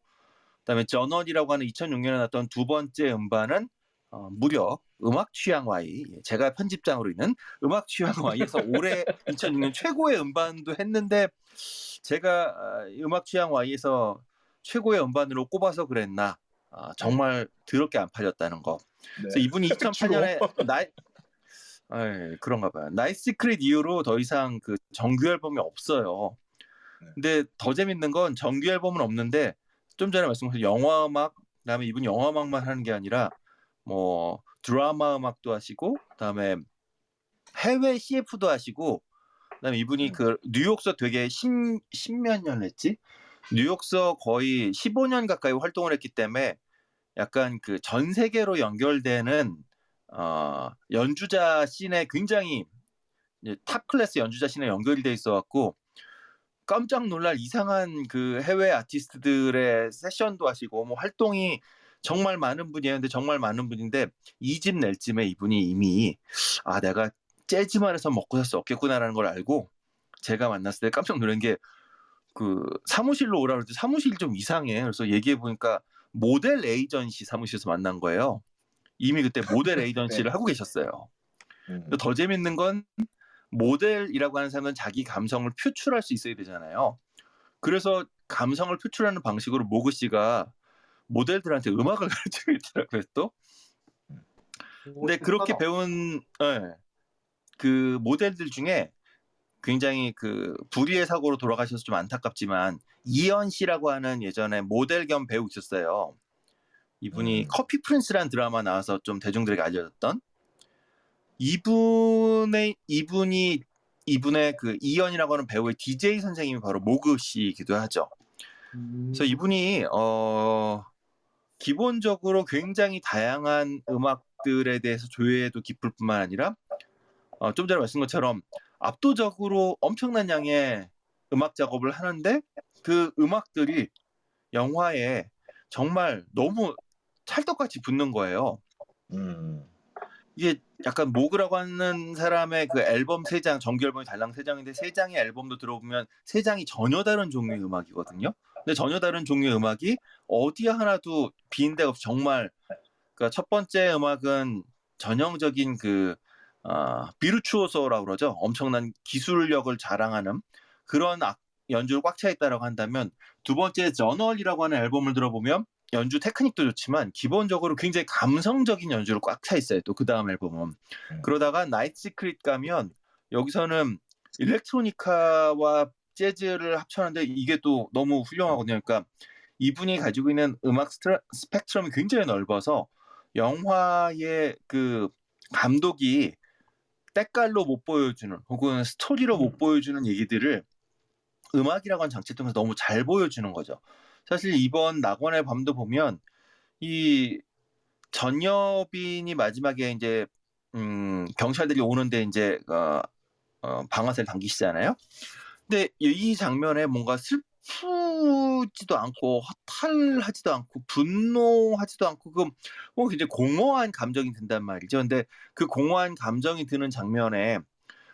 그다음에 Journal이라고 하는 2006년에 나왔던 두 번째 음반은 어, 무려 음악 취향 Y 예, 제가 편집장으로 있는 음악 취향 Y에서 [laughs] 올해 2006년 최고의 음반도 했는데 제가 아, 음악 취향 Y에서 최고의 음반으로 꼽아서 그랬나 아, 정말 더럽게 안 팔렸다는 거. 그래서 네. 이분이 [laughs] 2008년에 나이 에이, 그런가 봐요. Night Secret 이후로 더 이상 그 정규 앨범이 없어요. 네. 근데 더 재밌는 건 정규 앨범은 없는데 좀 전에 말씀하신 영화 음악, 그다음에 이분이 영화 음악만 하는 게 아니라 뭐 드라마 음악도 하시고 그다음에 해외 CF도 하시고 그다음에 이분이 음. 그 뉴욕서 되게 십, 십몇 년 했지? 뉴욕서 거의 15년 가까이 활동을 했기 때문에 약간 그 전 세계로 연결되는 어, 연주자 씬에 굉장히 탑 클래스 연주자 씬에 연결이 돼 있어 갖고 깜짝 놀랄 이상한 그 해외 아티스트들의 세션도 하시고 뭐 활동이 정말 많은 분이에요. 근데 정말 많은 분인데 이 집 낼 쯤에 이분이 이미 아 내가 재즈만 해서 먹고 살 수 없겠구나라는 걸 알고 제가 만났을 때 깜짝 놀란 게 그 사무실로 오라 그랬더니 사무실이 좀 이상해. 그래서 얘기해 보니까 모델 에이전시 사무실에서 만난 거예요. 이미 그때 모델 [laughs] 에이전시를 네. 하고 계셨어요. 음. 더 재밌는 건 모델이라고 하는 사람은 자기 감성을 표출할 수 있어야 되잖아요. 그래서 감성을 표출하는 방식으로 모그 씨가 모델들한테 음악을 [laughs] 가르치고 있더라고요. 또. 근데 그렇게 배운 예, 그 모델들 중에 굉장히 그 불의의 사고로 돌아가셔서 좀 안타깝지만 이현 씨라고 하는 예전에 모델 겸 배우 있었어요. 이분이 음. 커피 프린스라는 드라마 나와서 좀 대중들에게 알려졌던 이분의 이분이 이분의 그 이현이라고 하는 배우의 DJ 선생님이 바로 모그 씨이기도 하죠. 음. 그래서 이분이 어 기본적으로 굉장히 다양한 음악들에 대해서 조예도 깊을 뿐만 아니라 어, 좀 전에 말씀 것처럼 압도적으로 엄청난 양의 음악 작업을 하는데 그 음악들이 영화에 정말 너무 찰떡같이 붙는 거예요. 음. 이게 약간 모그라고 하는 사람의 그 앨범 세 장, 정규 앨범이 달랑 세 장인데 세 장의 앨범도 들어보면 세 장이 전혀 다른 종류의 음악이거든요. 근데 전혀 다른 종류의 음악이 어디 하나도 빈 데가 없이 정말 그러니까 첫 번째 음악은 전형적인 그 아, virtuoso라고 그러죠. 엄청난 기술력을 자랑하는 그런 악, 연주로 꽉 차 있다라고 한다면 두 번째 Journal이라고 하는 앨범을 들어보면 연주 테크닉도 좋지만 기본적으로 굉장히 감성적인 연주로 꽉차 있어요. 또 그 다음 앨범은 음. 그러다가 Night Secret 가면 여기서는 electronica와 재즈를 합쳤는데 이게 또 너무 훌륭하거든요. 그러니까 이분이 가지고 있는 음악 스트라, 스펙트럼이 굉장히 넓어서 영화의 그 감독이 때깔로 못 보여주는 혹은 스토리로 못 보여주는 얘기들을 음악이라고 하는 장치 통해서 너무 잘 보여주는 거죠. 사실 이번 낙원의 밤도 보면 이 전여빈이 마지막에 이제 음, 경찰들이 오는데 이제 어, 어, 방아쇠를 당기시잖아요. 근데 이 장면에 뭔가 슬프지도 않고 허탈하지도 않고 분노하지도 않고 그뭐 굉장히 공허한 감정이 든단 말이죠. 근데 그 공허한 감정이 드는 장면에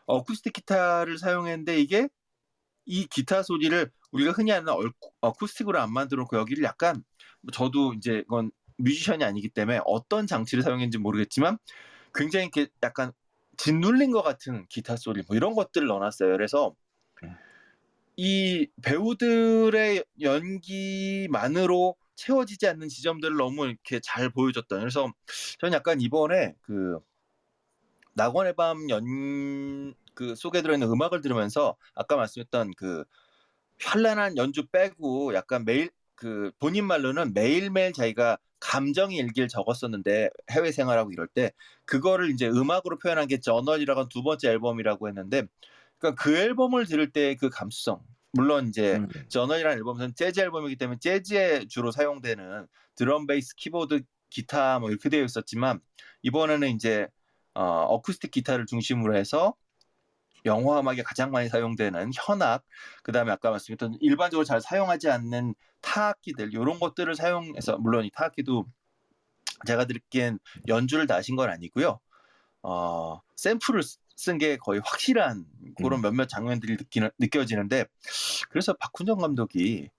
어쿠스틱 기타를 사용했는데 이게 이 기타 소리를 우리가 흔히 얼- 어쿠스틱으로 안 만들어 놓고 여기를 약간 저도 이제 이건 뮤지션이 아니기 때문에 어떤 장치를 사용했는지 모르겠지만 굉장히 이렇게 약간 짓눌린 것 같은 기타 소리 뭐 이런 것들을 넣어놨어요. 그래서 이 배우들의 연기만으로 채워지지 않는 지점들을 너무 이렇게 잘 보여줬던. 그래서 저는 약간 이번에 그 낙원의 밤 연 그 속에 들어있는 음악을 들으면서 아까 말씀했던 그 현란한 연주 빼고 약간 매일 그 본인 말로는 매일매일 자기가 감정의 일기를 적었었는데 해외 생활하고 이럴 때 그거를 이제 음악으로 표현한 게 저널이라고 두 번째 앨범이라고 했는데 그러니까 그 앨범을 들을 때 그 감수성 물론 이제 음. 저널이라는 앨범은 재즈 앨범이기 때문에 재즈에 주로 사용되는 드럼, 베이스, 키보드, 기타 뭐 이렇게 되어 있었지만 이번에는 이제 어, 어쿠스틱 기타를 중심으로 해서 영화 음악에 가장 많이 사용되는 현악, 그 다음에 아까 말씀드렸던 일반적으로 잘 사용하지 않는 타악기들 이런 것들을 사용해서 물론 이 타악기도 제가 듣기엔 연주를 다 하신 건 아니고요. 어, 샘플을 쓴 게 거의 확실한 그런 음. 몇몇 장면들이 느끼는, 느껴지는데 그래서 박훈정 감독이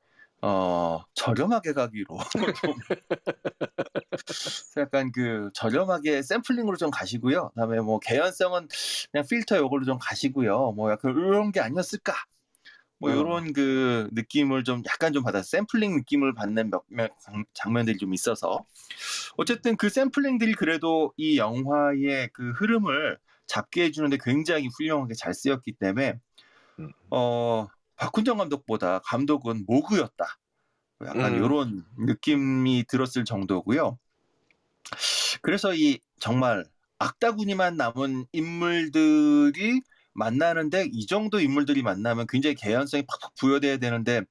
어, 저렴하게 가기로 [laughs] 좀 약간 그 저렴하게 샘플링으로 좀 가시고요. 그다음에 뭐 개연성은 그냥 필터 요걸로 좀 가시고요. 뭐 약간 이런 게 아니었을까? 뭐 음. 이런 그 느낌을 좀 약간 좀 받아 샘플링 느낌을 받는 몇몇 장- 장면들이 좀 있어서 어쨌든 그 샘플링들이 그래도 이 영화의 그 흐름을 잡게 해주는데 굉장히 훌륭하게 잘 쓰였기 때문에 음. 어 박훈정 감독보다 감독은 모그였다. 약간 음. 이런 느낌이 들었을 정도고요. 그래서 이 정말 악다구니만 남은 인물들이 만나는데 이 정도 인물들이 만나면 굉장히 개연성이 팍팍 부여돼야 되는데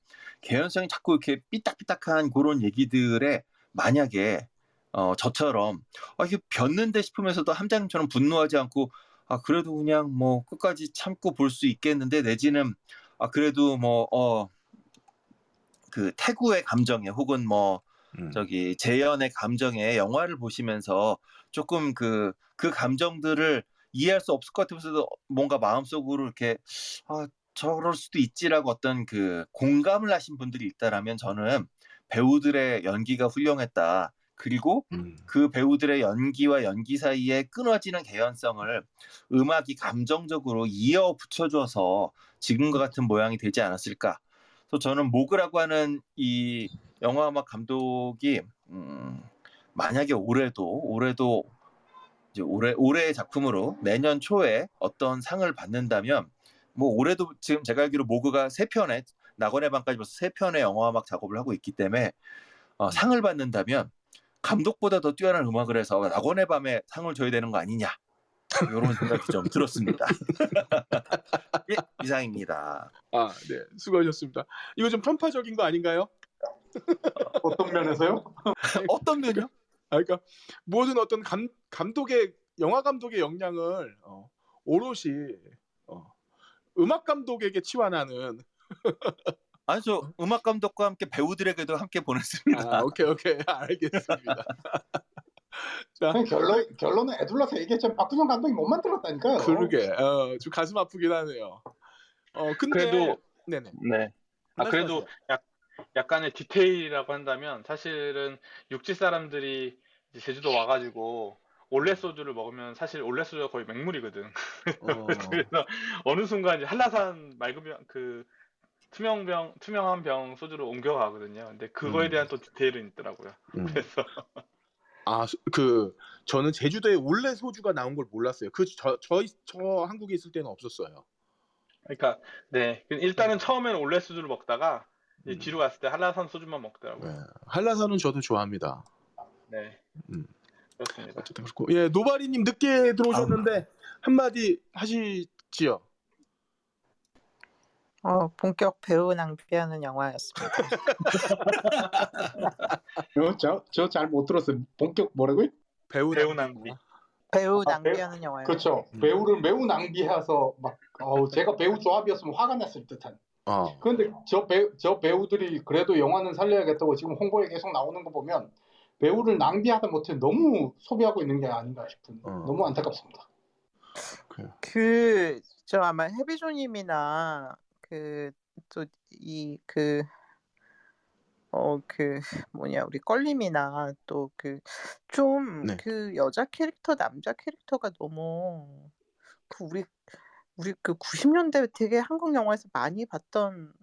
개연성이 자꾸 이렇게 삐딱삐딱한 그런 얘기들에 만약에 어 저처럼 아 이게 변는데 싶으면서도 함장님처럼 분노하지 않고 아 그래도 그냥 뭐 끝까지 참고 볼 수 있겠는데 내지는 아 그래도 뭐 어 그 태구의 감정에 혹은 뭐 음. 저기 재현의 감정에 영화를 보시면서 조금 그그 감정들을 이해할 수 없을 것 같으면서도 뭔가 마음속으로 이렇게 아 저럴 수도 있지라고 어떤 그 공감을 하신 분들이 있다라면 저는 배우들의 연기가 훌륭했다. 그리고 음. 그 배우들의 연기와 연기 사이에 끊어지는 개연성을 음악이 감정적으로 이어 붙여줘서 지금과 같은 모양이 되지 않았을까. 그래서 저는 모그라고 하는 이 영화 음악 감독이 음, 만약에 올해도 올해도 이제 올해 올해의 작품으로 내년 초에 어떤 상을 받는다면 뭐 올해도 지금 제가 알기로 모그가 세 편의 낙원의 밤까지 벌써 세 편의 영화 음악 작업을 하고 있기 때문에 어, 상을 받는다면 감독보다 더 뛰어난 음악을 해서 낙원의 밤에 상을 줘야 되는 거 아니냐 이런 생각이 좀 들었습니다. [laughs] 예, 이상입니다. 아, 네. 수고하셨습니다. 이거 좀 편파적인 거 아닌가요? [laughs] 어떤 면에서요? [laughs] 어떤 면이요? 아, 그러니까 모든 어떤 감, 감독의 영화 감독의 역량을 어, 오롯이 어, 음악 감독에게 치환하는 아니 저 음악 감독과 함께 배우들에게도 함께 보냈습니다. 아, 오케이 오케이 [laughs] 알겠습니다. [laughs] 자, 결론 결론은 애둘러서 얘기했지만 박구정 감독이 못 만들었다니까요. 그러게 어, 좀 가슴 아프긴 하네요. 어, 근데 그래도 네네. 네. 아 그래도. 약 약간의 디테일이라고 한다면 사실은 육지 사람들이 이제 제주도 와가지고 올레 소주를 먹으면 사실 올레 소주가 거의 맹물이거든. [laughs] 어, 그래서 어느 순간 이제 한라산 병, 그 투명병, 투명한 병 소주로 옮겨가거든요. 근데 그거에 음. 대한 또 디테일은 있더라고요. 음. 그래서 아, 수- 그 저는 제주도에 원래 소주가 나온 걸 몰랐어요. 그 저저저 한국에 있을 때는 없었어요. 그러니까 네 일단은 처음에는 올레 소주를 먹다가 이제 음. 뒤로 갔을 때 한라산 소주만 먹더라고요. 네. 한라산은 저도 좋아합니다. 네. 음. 그렇습니다. 어쨌든 그렇고 예 노바리님 늦게 들어오셨는데 한마디 하시지요. 어, 본격 배우 낭비하는 영화였습니다. [laughs] 어, 저저 잘 못 들었어요. 본격 뭐라고요? 배우 배우 낭비. 배우 아, 낭비하는 영화예요. 그렇죠. 음. 배우를 매우 낭비해서 막 어우, 제가 배우 조합이었으면 화가 났을 듯한. 어. 그런데 저 배우 저 배우들이 그래도 영화는 살려야겠다고 지금 홍보에 계속 나오는 거 보면 배우를 낭비하다 못해 너무 소비하고 있는 게 아닌가 싶은 어. 너무 안타깝습니다. 그, 저 아마 해비조님이나 그, 또, 이, 그, 어, 그, 뭐냐, 우리 껄림이나 또 그, 좀, 네. 그 여자 캐릭터, 남자 캐릭터가 너무, 그 우리, 우리 그 90년대 되게 한국 영화에서 많이 봤던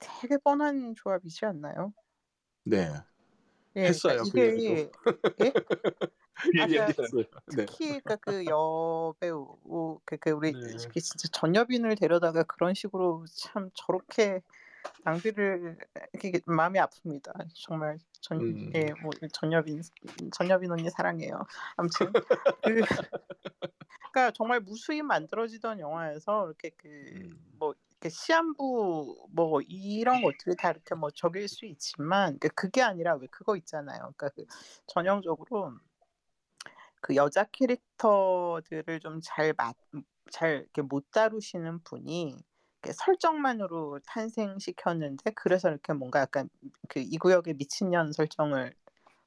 되게 뻔한 조합이지 않나요? 네. 예, 했어요, 그러니까 그 이게 [laughs] 예? 그 아, 얘기 그 했어요. 네. 특히 그러니까 그 여배우 그, 그 우리 네. 진짜 전여빈을 데려다가 그런 식으로 참 저렇게 낭비를 이게 마음이 아픕니다. 정말 전 음. 예, 뭐 전여빈 전여빈 언니 사랑해요. 아무튼 그 [laughs] 그러니까 정말 무수히 만들어지던 영화에서 이렇게 그 음. 뭐 시한부 뭐 이런 것들이 다 이렇게 뭐 적일 수 있지만 그- 그게 아니라 왜 그거 있잖아요. 그러니까 그 전형적으로 그 여자 캐릭터들을 좀잘잘 이렇게 못 다루시는 분이 설정만으로 탄생시켰는데 그래서 이렇게 뭔가 약간 그 이 구역의 미친년 설정을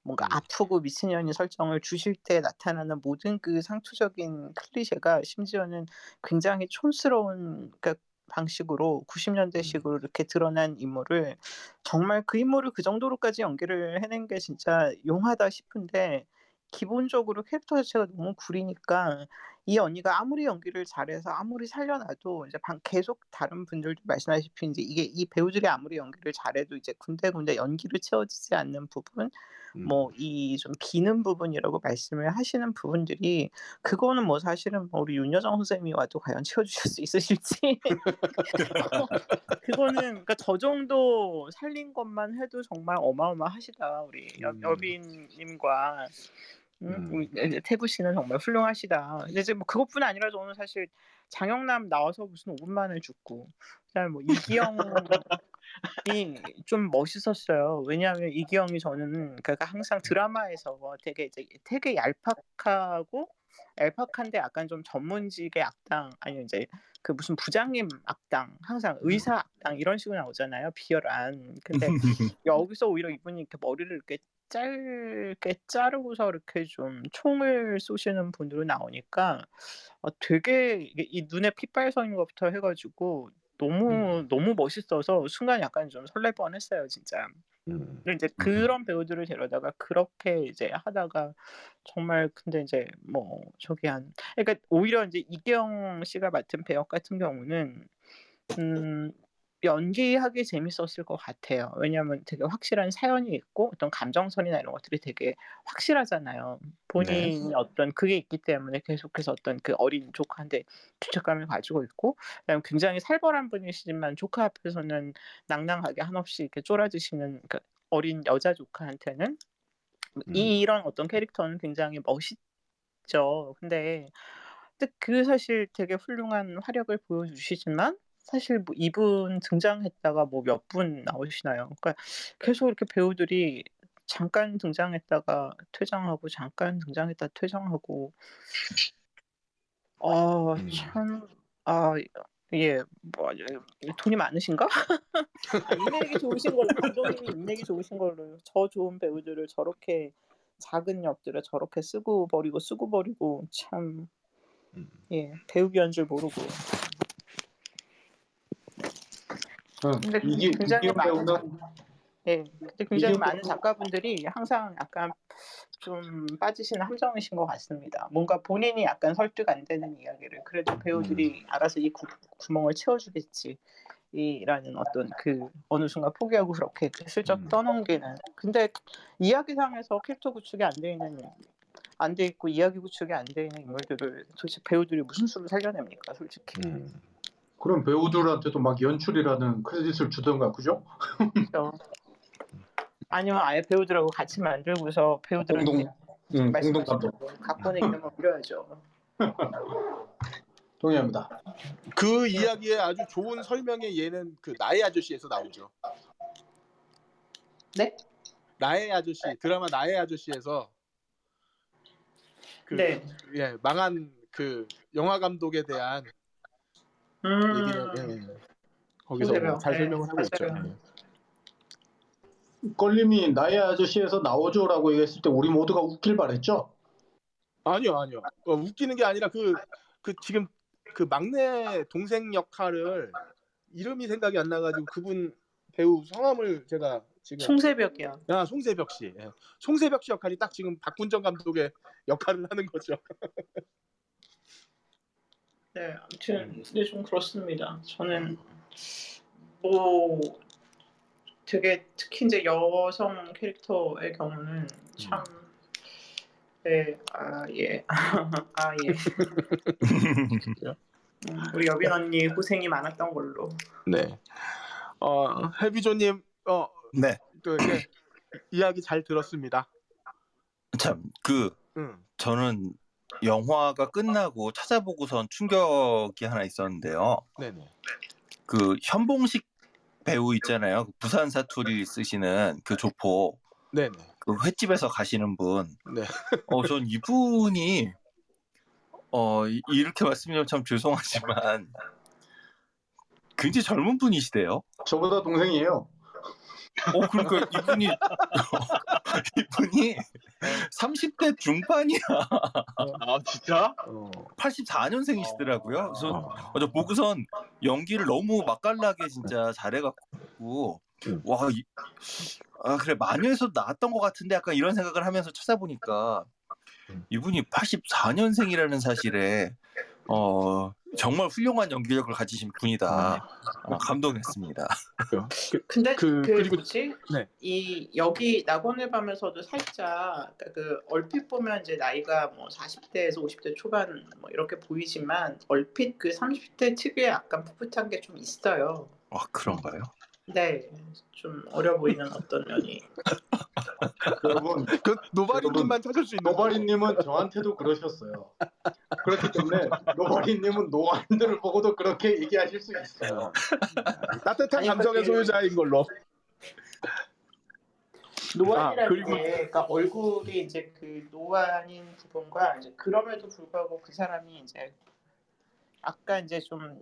뭔가 음. 아프고 미친년이 설정을 주실 때 나타나는 모든 그 상투적인 클리셰가 심지어는 굉장히 촌스러운 그러니까 방식으로 90년대식으로 이렇게 드러난 인물을 정말 그 인물을 그 정도로까지 연기를 해낸 게 진짜 용하다 싶은데 기본적으로 캐릭터 자체가 너무 구리니까 이 언니가 아무리 연기를 잘해서 아무리 살려놔도 이제 방- 계속 다른 분들도 말씀하시피 이제 이게 이 배우들이 아무리 연기를 잘해도 이제 군데군데 연기를 채워지지 않는 부분 음. 뭐이 좀 비는 부분이라고 말씀을 하시는 부분들이 그거는 뭐 사실은 뭐 우리 윤여정 선생님이 와도 과연 채워주실 수 있으실지 [laughs] 그거는 그러니까 저 정도 살린 것만 해도 정말 어마어마하시다 우리 여, 음. 여빈님과 음, 음. 우리 이제 태부 씨는 정말 훌륭하시다. 근데 이제 뭐 그것뿐 아니라 저는 사실 장영남 나와서 무슨 5분만을 죽고 그다음에 뭐 이기영이 좀 멋있었어요. 왜냐하면 이기영이 저는 그러니까 항상 드라마에서 되게 이제 되게 얄팍하고 얄팍한데 약간 좀 전문직의 악당 아니면 이제 그 무슨 부장님 악당 항상 의사 악당 이런 식으로 나오잖아요 비열한 근데 여기서 오히려 이분이 이렇게 머리를 이렇게 짧게 자르고서 이렇게 좀 총을 쏘시는 분으로 나오니까 어, 되게 이 눈에 핏발 서는 것부터 해가지고 너무 너무 멋있어서 순간 약간 좀 설렐 뻔했어요 진짜. 음. 근데 이제 그런 배우들을 데려다가 그렇게 이제 하다가 정말 근데 이제 뭐 저기 한 그러니까 오히려 이제 이경 씨가 맡은 배역 같은 경우는 음 연기하기 재밌었을 것 같아요. 왜냐하면 되게 확실한 사연이 있고 어떤 감정선이나 이런 것들이 되게 확실하잖아요. 본인이 어떤 그게 있기 때문에 계속해서 어떤 그 어린 조카한테 죄책감을 가지고 있고 그다음에 굉장히 살벌한 분이시지만 조카 앞에서는 낭낭하게 한없이 이렇게 쫄아드시는 그 어린 여자 조카한테는 음. 이런 어떤 캐릭터는 굉장히 멋있죠. 근데 근데 그 사실 되게 훌륭한 화력을 보여주시지만 사실 뭐 이분 등장했다가 뭐 몇 분 나오시나요? 그러니까 계속 이렇게 배우들이 잠깐 등장했다가 퇴장하고 잠깐 등장했다 퇴장하고 어 음. 참아 예, 뭐 돈이 많으신가? 아, 인맥이 좋으신 걸로 감독님이 인맥이 좋으신 걸로 저 좋은 배우들을 저렇게 작은 역들을 저렇게 쓰고 버리고 쓰고 버리고 참 음. 예, 배우 비한 줄 모르고 응. 근데 이기 굉장히 많은 배우는 예, 근데 굉장히 이기영 많은 작가분들이 항상 약간 좀 빠지시는 함정이신 것 같습니다. 뭔가 본인이 약간 설득 안 되는 이야기를 그래도 배우들이 알아서 이 구, 구멍을 채워주겠지. 이라는 어떤 그 어느 순간 포기하고 그렇게 슬쩍 음. 떠넘기는. 근데 이야기상에서 캐릭터 구축이 안 돼 있는 안 돼 있고 이야기 구축이 안 돼 있는 인물들을 도대체 배우들이 무슨 수로 살려냅니까, 솔직히. 음. 그럼 배우들한테도 막 연출이라는 크레딧을 주던가 그죠? 그렇죠. 아니면 아예 배우들하고 같이 만들고서 배우들한테 공동 응, 공동 감독 대로 각본에 이름을 올려야죠. 동의합니다. 그 이야기의 아주 좋은 설명의 예는 그 나의 아저씨에서 나오죠. 네? 나의 아저씨 드라마 나의 아저씨에서 그, 네. 예 망한 그 영화 감독에 대한 음. 얘기를 예, 거기서 그래요. 잘 네, 설명을 하고 있죠. 예. 껄림이 나의 아저씨에서 나오죠라고 얘기했을 때 우리 모두가 웃길 바랬죠? 아니요 아니요 어, 웃기는 게 아니라 그 그 지금 그 막내 동생 역할을 이름이 생각이 안 나가지고 그분 배우 성함을 제가 지금 송새벽이요. 아 송세벽 씨 예. 송세벽 씨 역할이 딱 지금 박군정 감독의 역할을 하는 거죠. [laughs] 네, 아무튼 근데 좀 그렇습니다. 저는 뭐 되게 특히 이제 여성 캐릭터의 경우는 참 네, 아 예, [laughs] 아 예. 음, 우리 여빈 언니 고생이 많았던 걸로. 네. 어, 해비조님, 어, 네. 그, 네, [clears throat] 이야기 잘 들었습니다. 참, 그, 응. 저는 영화가 끝나고 찾아보고선 충격이 하나 있었는데요. 네네. 그 현봉식 배우 있잖아요. 그 부산 사투리 쓰시는 그 조포. 네네. 그 횟집에서 가시는 분. 네. 어, 전 이분이 어 이- 이렇게 말씀드리면 참 죄송하지만 굉장히 젊은 분이시대요. 저보다 동생이에요. 어 그러니까 이분이 [laughs] 이분이 30대 중반이야. 아 진짜? 어, 84년생이시더라고요. 그래서 어, 어, 저 보고선 연기를 너무 맛깔나게 진짜 잘해갖고 와, 이, 아 그래 마녀에서 나왔던 것 같은데 약간 이런 생각을 하면서 찾아보니까 이분이 84년생이라는 사실에 어 정말 훌륭한 연기력을 가지신 분이다. 어, 감동했습니다. 근데 그- 그, 그리고- 뭐지? 네. 이 여기 낙원의 밤에서도 살짝 그러니까 그 얼핏 보면 이제 나이가 뭐 40대에서 50대 초반 뭐 이렇게 보이지만 얼핏 그 30대 특유의 약간 풋풋한 게 좀 있어요. 아 그런가요? 네, 좀 어려 보이는 어떤 면이. 여러분, 그 노바리님만 찾을 수 있는 노바리님은 저한테도 그러셨어요. 그렇기 때문에 노바리님은 노안들을 보고도 그렇게 얘기하실 수 있어요. 따뜻한 감정의 그게- 소유자인 걸로. 노안이라는 아, 그리고- 게 그러니까 얼굴이 이제 그 노안인 부분과 이제 그럼에도 불구하고 그 사람이 이제 아까 이제 좀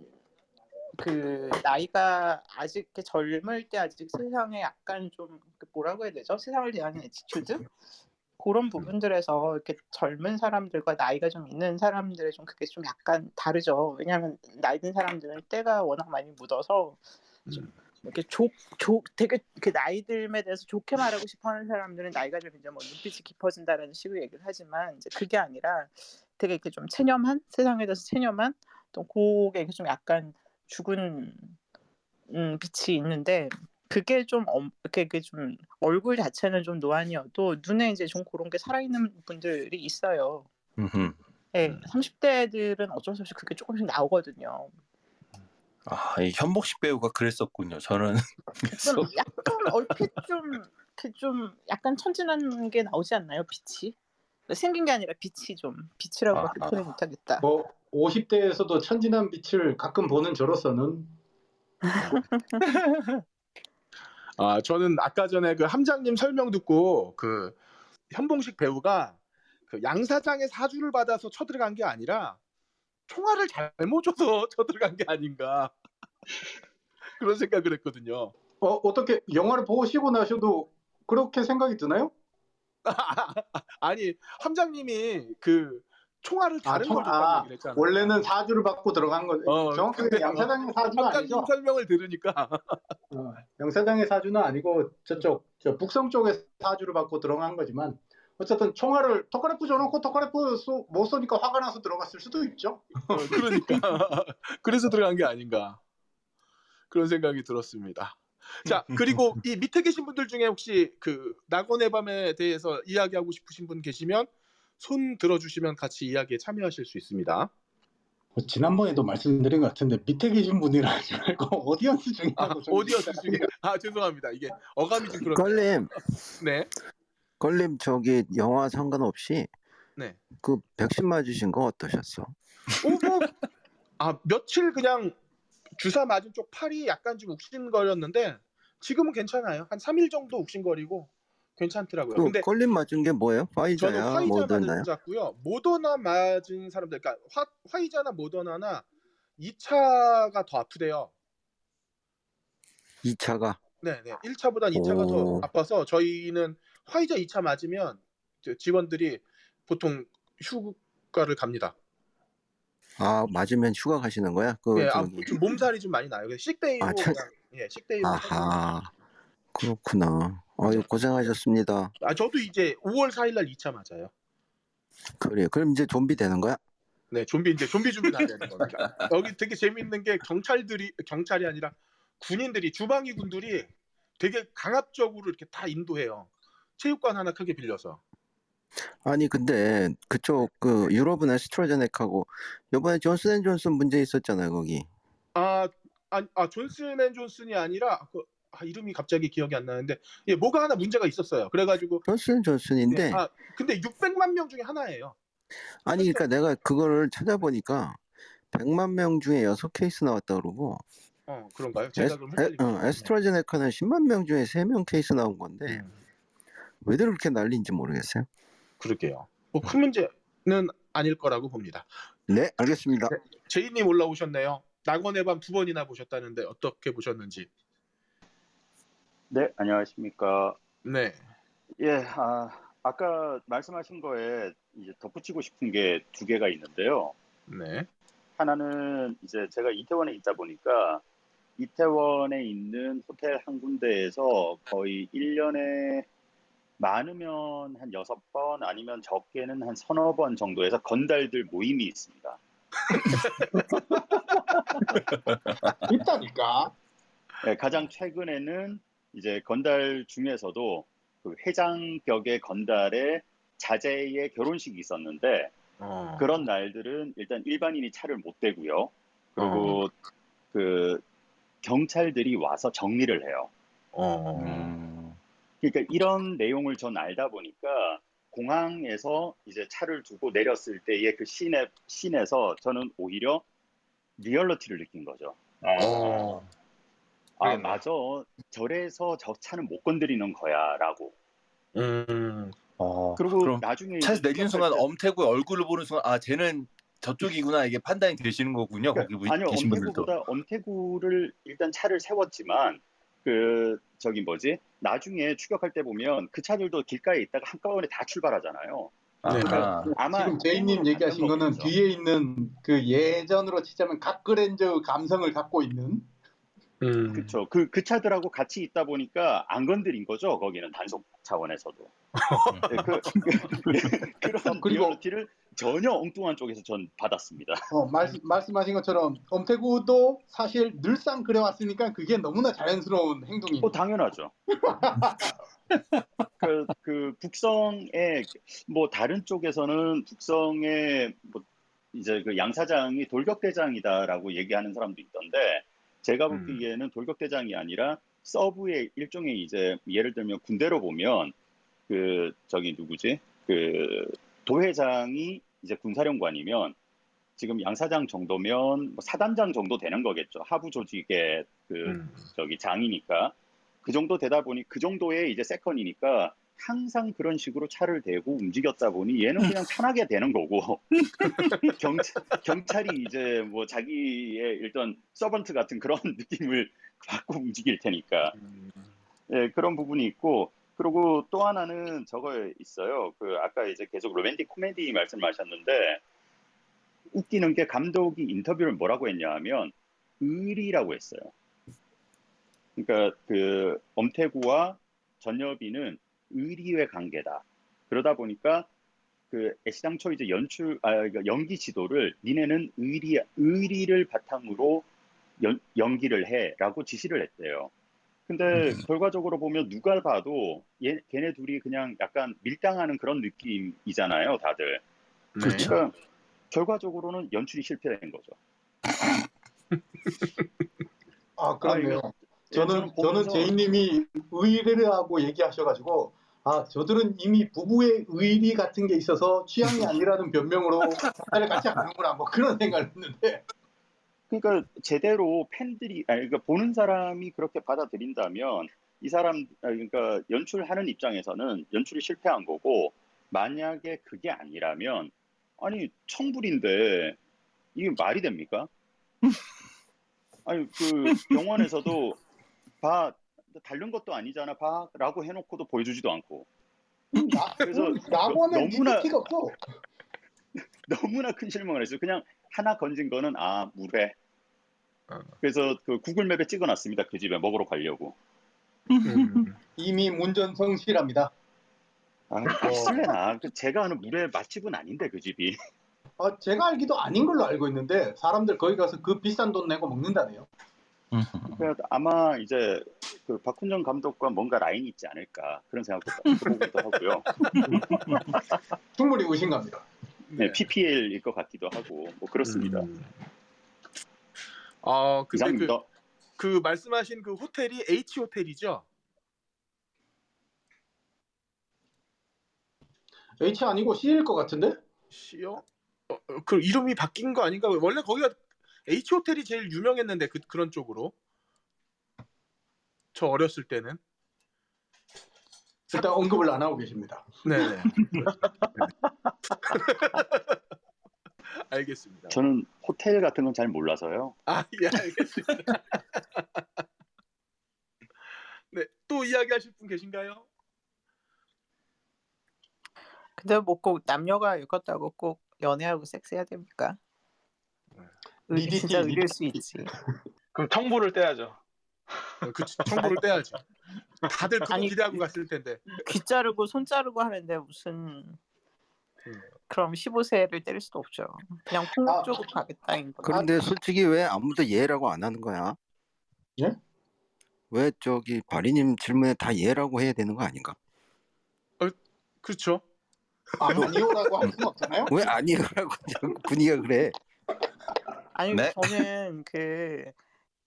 그 나이가 아직 젊을 때 아직 세상에 약간 좀그 뭐라고 해야 되죠? 세상을 대하는 attitude 그런 부분들에서 이렇게 젊은 사람들과 나이가 좀 있는 사람들의 좀 그게 좀 약간 다르죠. 왜냐하면 나이 든 사람들은 때가 워낙 많이 묻어서 좀 이렇게 조, 조, 되게 그 나이 듦에 대해서 좋게 말하고 싶어하는 사람들은 나이가 좀 이제 뭐 눈빛이 깊어진다라는 식으로 얘기를 하지만 이제 그게 아니라 되게 이렇게 좀 체념한 세상에 대해서 체념한 또 그게 좀 약간 죽은 음, 빛이 있는데 그게 좀 엄- 이렇게 그게 좀 얼굴 자체는 좀 노안이어도 눈에 이제 좀 그런 게 살아있는 분들이 있어요. 음흠. 예, 30대들은 어쩔 수 없이 그게 조금씩 나오거든요. 아, 이 현복식 배우가 그랬었군요. 저는 좀 약간 얼핏 좀, 이렇게 좀 약간 천진한 게 나오지 않나요? 빛이? 생긴 게 아니라 빛이 좀 빛이라고밖에 아, 표현 못하겠다. 뭐 50대에서도 천진한 빛을 가끔 보는 저로서는 [laughs] 아, 저는 아까 전에 그 함장님 설명 듣고 그 현봉식 배우가 그 양 사장의 사주를 받아서 쳐들어간 게 아니라 총알을 잘못 줘서 [laughs] 쳐들어간 게 아닌가 [laughs] 그런 생각을 했거든요. 어, 어떻게 영화를 보시고 나셔도 그렇게 생각이 드나요? [laughs] 아니 함장님이 그 총알을 아, 다른 총- 걸 줬다는 아, 얘기를 했잖아요. 원래는 사주를 받고 들어간 거 어, 정확하게 양사장의 함장님 아니죠. 설명을 들으니까 어, 양사장의 사주는 아니고 저쪽 저 북성 쪽에 사주를 받고 들어간 거지만 어쨌든 총알을 토카레프 줘놓고 토카레프 쏘- 못 쏘니까 화가 나서 들어갔을 수도 있죠. 어, 그러니까 [laughs] 그래서 들어간 게 아닌가 그런 생각이 들었습니다. 자 그리고 이 밑에 계신 분들 중에 혹시 그 낙원의 밤에 대해서 이야기하고 싶으신 분 계시면 손 들어주시면 같이 이야기에 참여하실 수 있습니다. 뭐 지난번에도 말씀드린 것 같은데 밑에 계신 분이라 하지 말고 audience [laughs] 중에 아, audience 중에 아 죄송합니다 이게 어감이 좀 그렇네요. 걸림, [laughs] 네. 걸림 저기 영화 상관없이 네. 그 백신 맞으신 거 어떠셨어? 어, 뭐, 아 며칠 그냥 주사 맞은 쪽 팔이 약간 좀 욱신거렸는데 지금은 괜찮아요. 한 3일 정도 욱신거리고 괜찮더라고요. 그 근데 걸림 맞은 게 뭐예요? 저는 화이자야, 화이자 모더나요? 맞았고요. 모더나 맞은 사람들, 그러니까 화, 화이자나 모더나나 2차가 더 아프대요. 2차가 네 네. 1차보단 2차가 더 오. 아파서 저희는 화이자 2차 맞으면 직원들이 보통 휴가를 갑니다. 아 맞으면 휴가 가시는 거야? 그 예, 아, 저기 좀 몸살이 좀 많이 나요. 그래서 식데이로 아, 참. 그냥 예, 식데이로. 아하 그렇구나. 아유 고생하셨습니다. 아 저도 이제 5월 4일 날 2차 맞아요. 그래 그럼 이제 좀비 되는 거야? 네, 좀비 이제 좀비 준비 다 되는 겁니다. 여기 되게 재밌는 게 경찰들이 경찰이 아니라 군인들이 주방위 군들이 되게 강압적으로 이렇게 다 인도해요. 체육관 하나 크게 빌려서. 아니 근데 그쪽 그 유럽은 에스트라제네카고 이번에 존슨앤존슨 문제 있었잖아요 거기. 아, 아, 아 존슨앤존슨이 아니라 그, 아, 이름이 갑자기 기억이 안 나는데 예, 뭐가 하나 문제가 있었어요. 그래가지고 존슨앤존슨인데 예, 아 근데 600만 명 중에 하나예요. 아니 그러니까 내가 그거를 찾아보니까 100만 명 중에 6 케이스 나왔다 그러고 어 그런가요? 제가 에스, 그럼 에, 어. 에스트라제네카는 10만 명 중에 3명 케이스 나온 건데 음, 왜들 그렇게 난리인지 모르겠어요. 그러게요. 뭐 큰 문제는 아닐 거라고 봅니다. 네 알겠습니다. 제이님 올라오셨네요. 낙원의 밤 두 번이나 보셨다는데 어떻게 보셨는지. 네, 안녕하십니까. 네. 예, 아, 아까 말씀하신 거에 이제 덧붙이고 싶은 게 두 개가 있는데요. 네. 하나는 이제 제가 이태원에 있다 보니까 이태원에 있는 호텔 한 군데에서 거의 1년에 많으면 한 여섯 번 아니면 적게는 한 서너 번 정도에서 건달들 모임이 있습니다. [laughs] 있다니까. 예, 가장 최근에는 이제 건달 중에서도 그 회장격의 건달의 자제의 결혼식이 있었는데 어. 그런 날들은 일단 일반인이 차를 못 대고요. 그리고 그 경찰들이 와서 정리를 해요. 어. 음. 그러니까 이런 내용을 전 알다 보니까 공항에서 이제 차를 두고 내렸을 때의 그 씬에, 씬에서 저는 오히려 리얼러티를 느낀 거죠. 어. 아, 그러겠네. 맞아. 저래서 저 차는 못 건드리는 거야. 라고. 음. 어, 그리고 그럼 나중에 차에서 내리는 순간 때- 엄태구의 얼굴을 보는 순간 아 쟤는 저쪽이구나 이게 판단이 되시는 거군요. 거기 그러니까 아니요, 계신 분들도. 엄태구보다 엄태구를 일단 차를 세웠지만 그 저기 뭐지? 나중에 추격할 때 보면 그 차들도 길가에 있다가 한꺼번에 다 출발하잖아요. 네. 아, 아마 지금 제이님 얘기하신 거는 거겠죠. 뒤에 있는 그 예전으로 치자면 각그랜저 감성을 갖고 있는 음. 그렇죠. 그, 그 차들하고 같이 있다 보니까 안 건드린 거죠. 거기는 단속 차원에서도. 네, 그, 그런 그리고- 리얼리티를 전혀 엉뚱한 쪽에서 전 받았습니다. 어, 말씀, 말씀하신 것처럼 엄태구도 사실 늘상 그래왔으니까 그게 너무나 자연스러운 행동입니다. 뭐 당연하죠. [laughs] 그, 그 북성의 뭐 다른 쪽에서는 북성의 뭐 이제 그 양사장이 돌격대장이다라고 얘기하는 사람도 있던데 제가 음. 보기에는 돌격대장이 아니라 서브의 일종의 이제 예를 들면 군대로 보면 그 저기 누구지 그 도회장이 이제 군사령관이면 지금 양사장 정도면 뭐 사단장 정도 되는 거겠죠 하부 조직의 그 음. 저기 장이니까 그 정도 되다 보니 그 정도의 이제 세컨이니까 항상 그런 식으로 차를 대고 움직였다 보니 얘는 그냥 [laughs] 편하게 되는 거고 [laughs] 경찰, 경찰이 이제 뭐 자기의 일단 서번트 같은 그런 [laughs] 느낌을 받고 움직일 테니까 음. 예, 그런 부분이 있고 그리고 또 하나는 저거 있어요. 그 아까 이제 계속 로맨틱 코미디 말씀하셨는데 웃기는 게 감독이 인터뷰를 뭐라고 했냐 하면 의리라고 했어요. 그러니까 그 엄태구와 전여비는 의리의 관계다. 그러다 보니까 그 애시당초 이제 연출 아 그러니까 연기 지도를 니네는 의리 의리를 바탕으로 연, 연기를 해라고 지시를 했대요. 근데 음. 결과적으로 보면 누가 봐도 얘, 걔네 둘이 그냥 약간 밀당하는 그런 느낌이잖아요, 다들. 네. 그렇죠. 그러니까 결과적으로는 연출이 실패된 거죠. 아 그렇네요. 아, 저는 저는 저는 제이님이 의리라고 얘기하셔가지고 아 저들은 이미 부부의 의리 같은 게 있어서 취향이 [laughs] 아니라는 변명으로 차를 같이 하는구나 뭐 그런 생각을 했는데 그러니까 제대로 팬들이 아니 그러니까 보는 사람이 그렇게 받아들인다면 이 사람 아, 그러니까 연출하는 입장에서는 연출이 실패한 거고 만약에 그게 아니라면 아니 청불인데 이게 말이 됩니까? [laughs] 아니 그 영화에서도 봐 다른 것도 아니잖아 봐라고 해놓고도 보여주지도 않고 나, 그래서 낙원은 너무나-. [laughs] 너무나 큰 실망을 했어요. 그냥 하나 건진 거는 아 물회. 어. 그래서 그 구글맵에 찍어놨습니다. 그 집에 먹으러 가려고. 음. 이미 문전성실합니다. 아, 실례나. 그 제가 아는 물회 맛집은 아닌데 그 집이. 어, 제가 알기도 아닌 걸로 알고 있는데 사람들 거기 가서 그 비싼 돈 내고 먹는다네요. 음. 그러니까 아마 이제 그 박훈정 감독과 뭔가 라인이 있지 않을까 그런 생각도 하고요. 충분히 의심갑니다. 네, PPL일 것 같기도 하고 뭐 그렇습니다. 음. 아, 근데 그, 이상입니다. 그 말씀하신 그 호텔이 H 호텔이죠? H 아니고 C일 것 같은데? C요? 어, 어, 그 이름이 바뀐 거 아닌가? 원래 거기가 H 호텔이 제일 유명했는데 그 그런 쪽으로. 저 어렸을 때는. 일단 언급을 안 하고 계십니다. 네. 네. [laughs] 알겠습니다. 저는 호텔 같은 건 잘 몰라서요. 아, 예, 알겠습니다. [laughs] 네, 또 이야기하실 분 계신가요? 근데 뭐 꼭 남녀가 엮었다고 꼭 연애하고 섹스해야 됩니까? 의, 리디티, 진짜 의릴. 수 있지. 그럼 청부를 떼야죠. 어, 그 청부를 떼야지. 다들 그거 아니, 기대하고 갔을 텐데. 귀 자르고 손 자르고 하는데 무슨 음. 그럼 15세를 때릴 수도 없죠. 그냥 아. 폭력 쪽으로 가겠다인 거. 그런데 솔직히 왜 아무도 예라고 안 하는 거야? 예? 왜 저기 바리님 질문에 다 예라고 해야 되는 거 아닌가? 그렇죠. 아니오라고 할 수는 없잖아요. 왜 아니라고 자꾸 분위기가 그래? 아니 네. 저는 그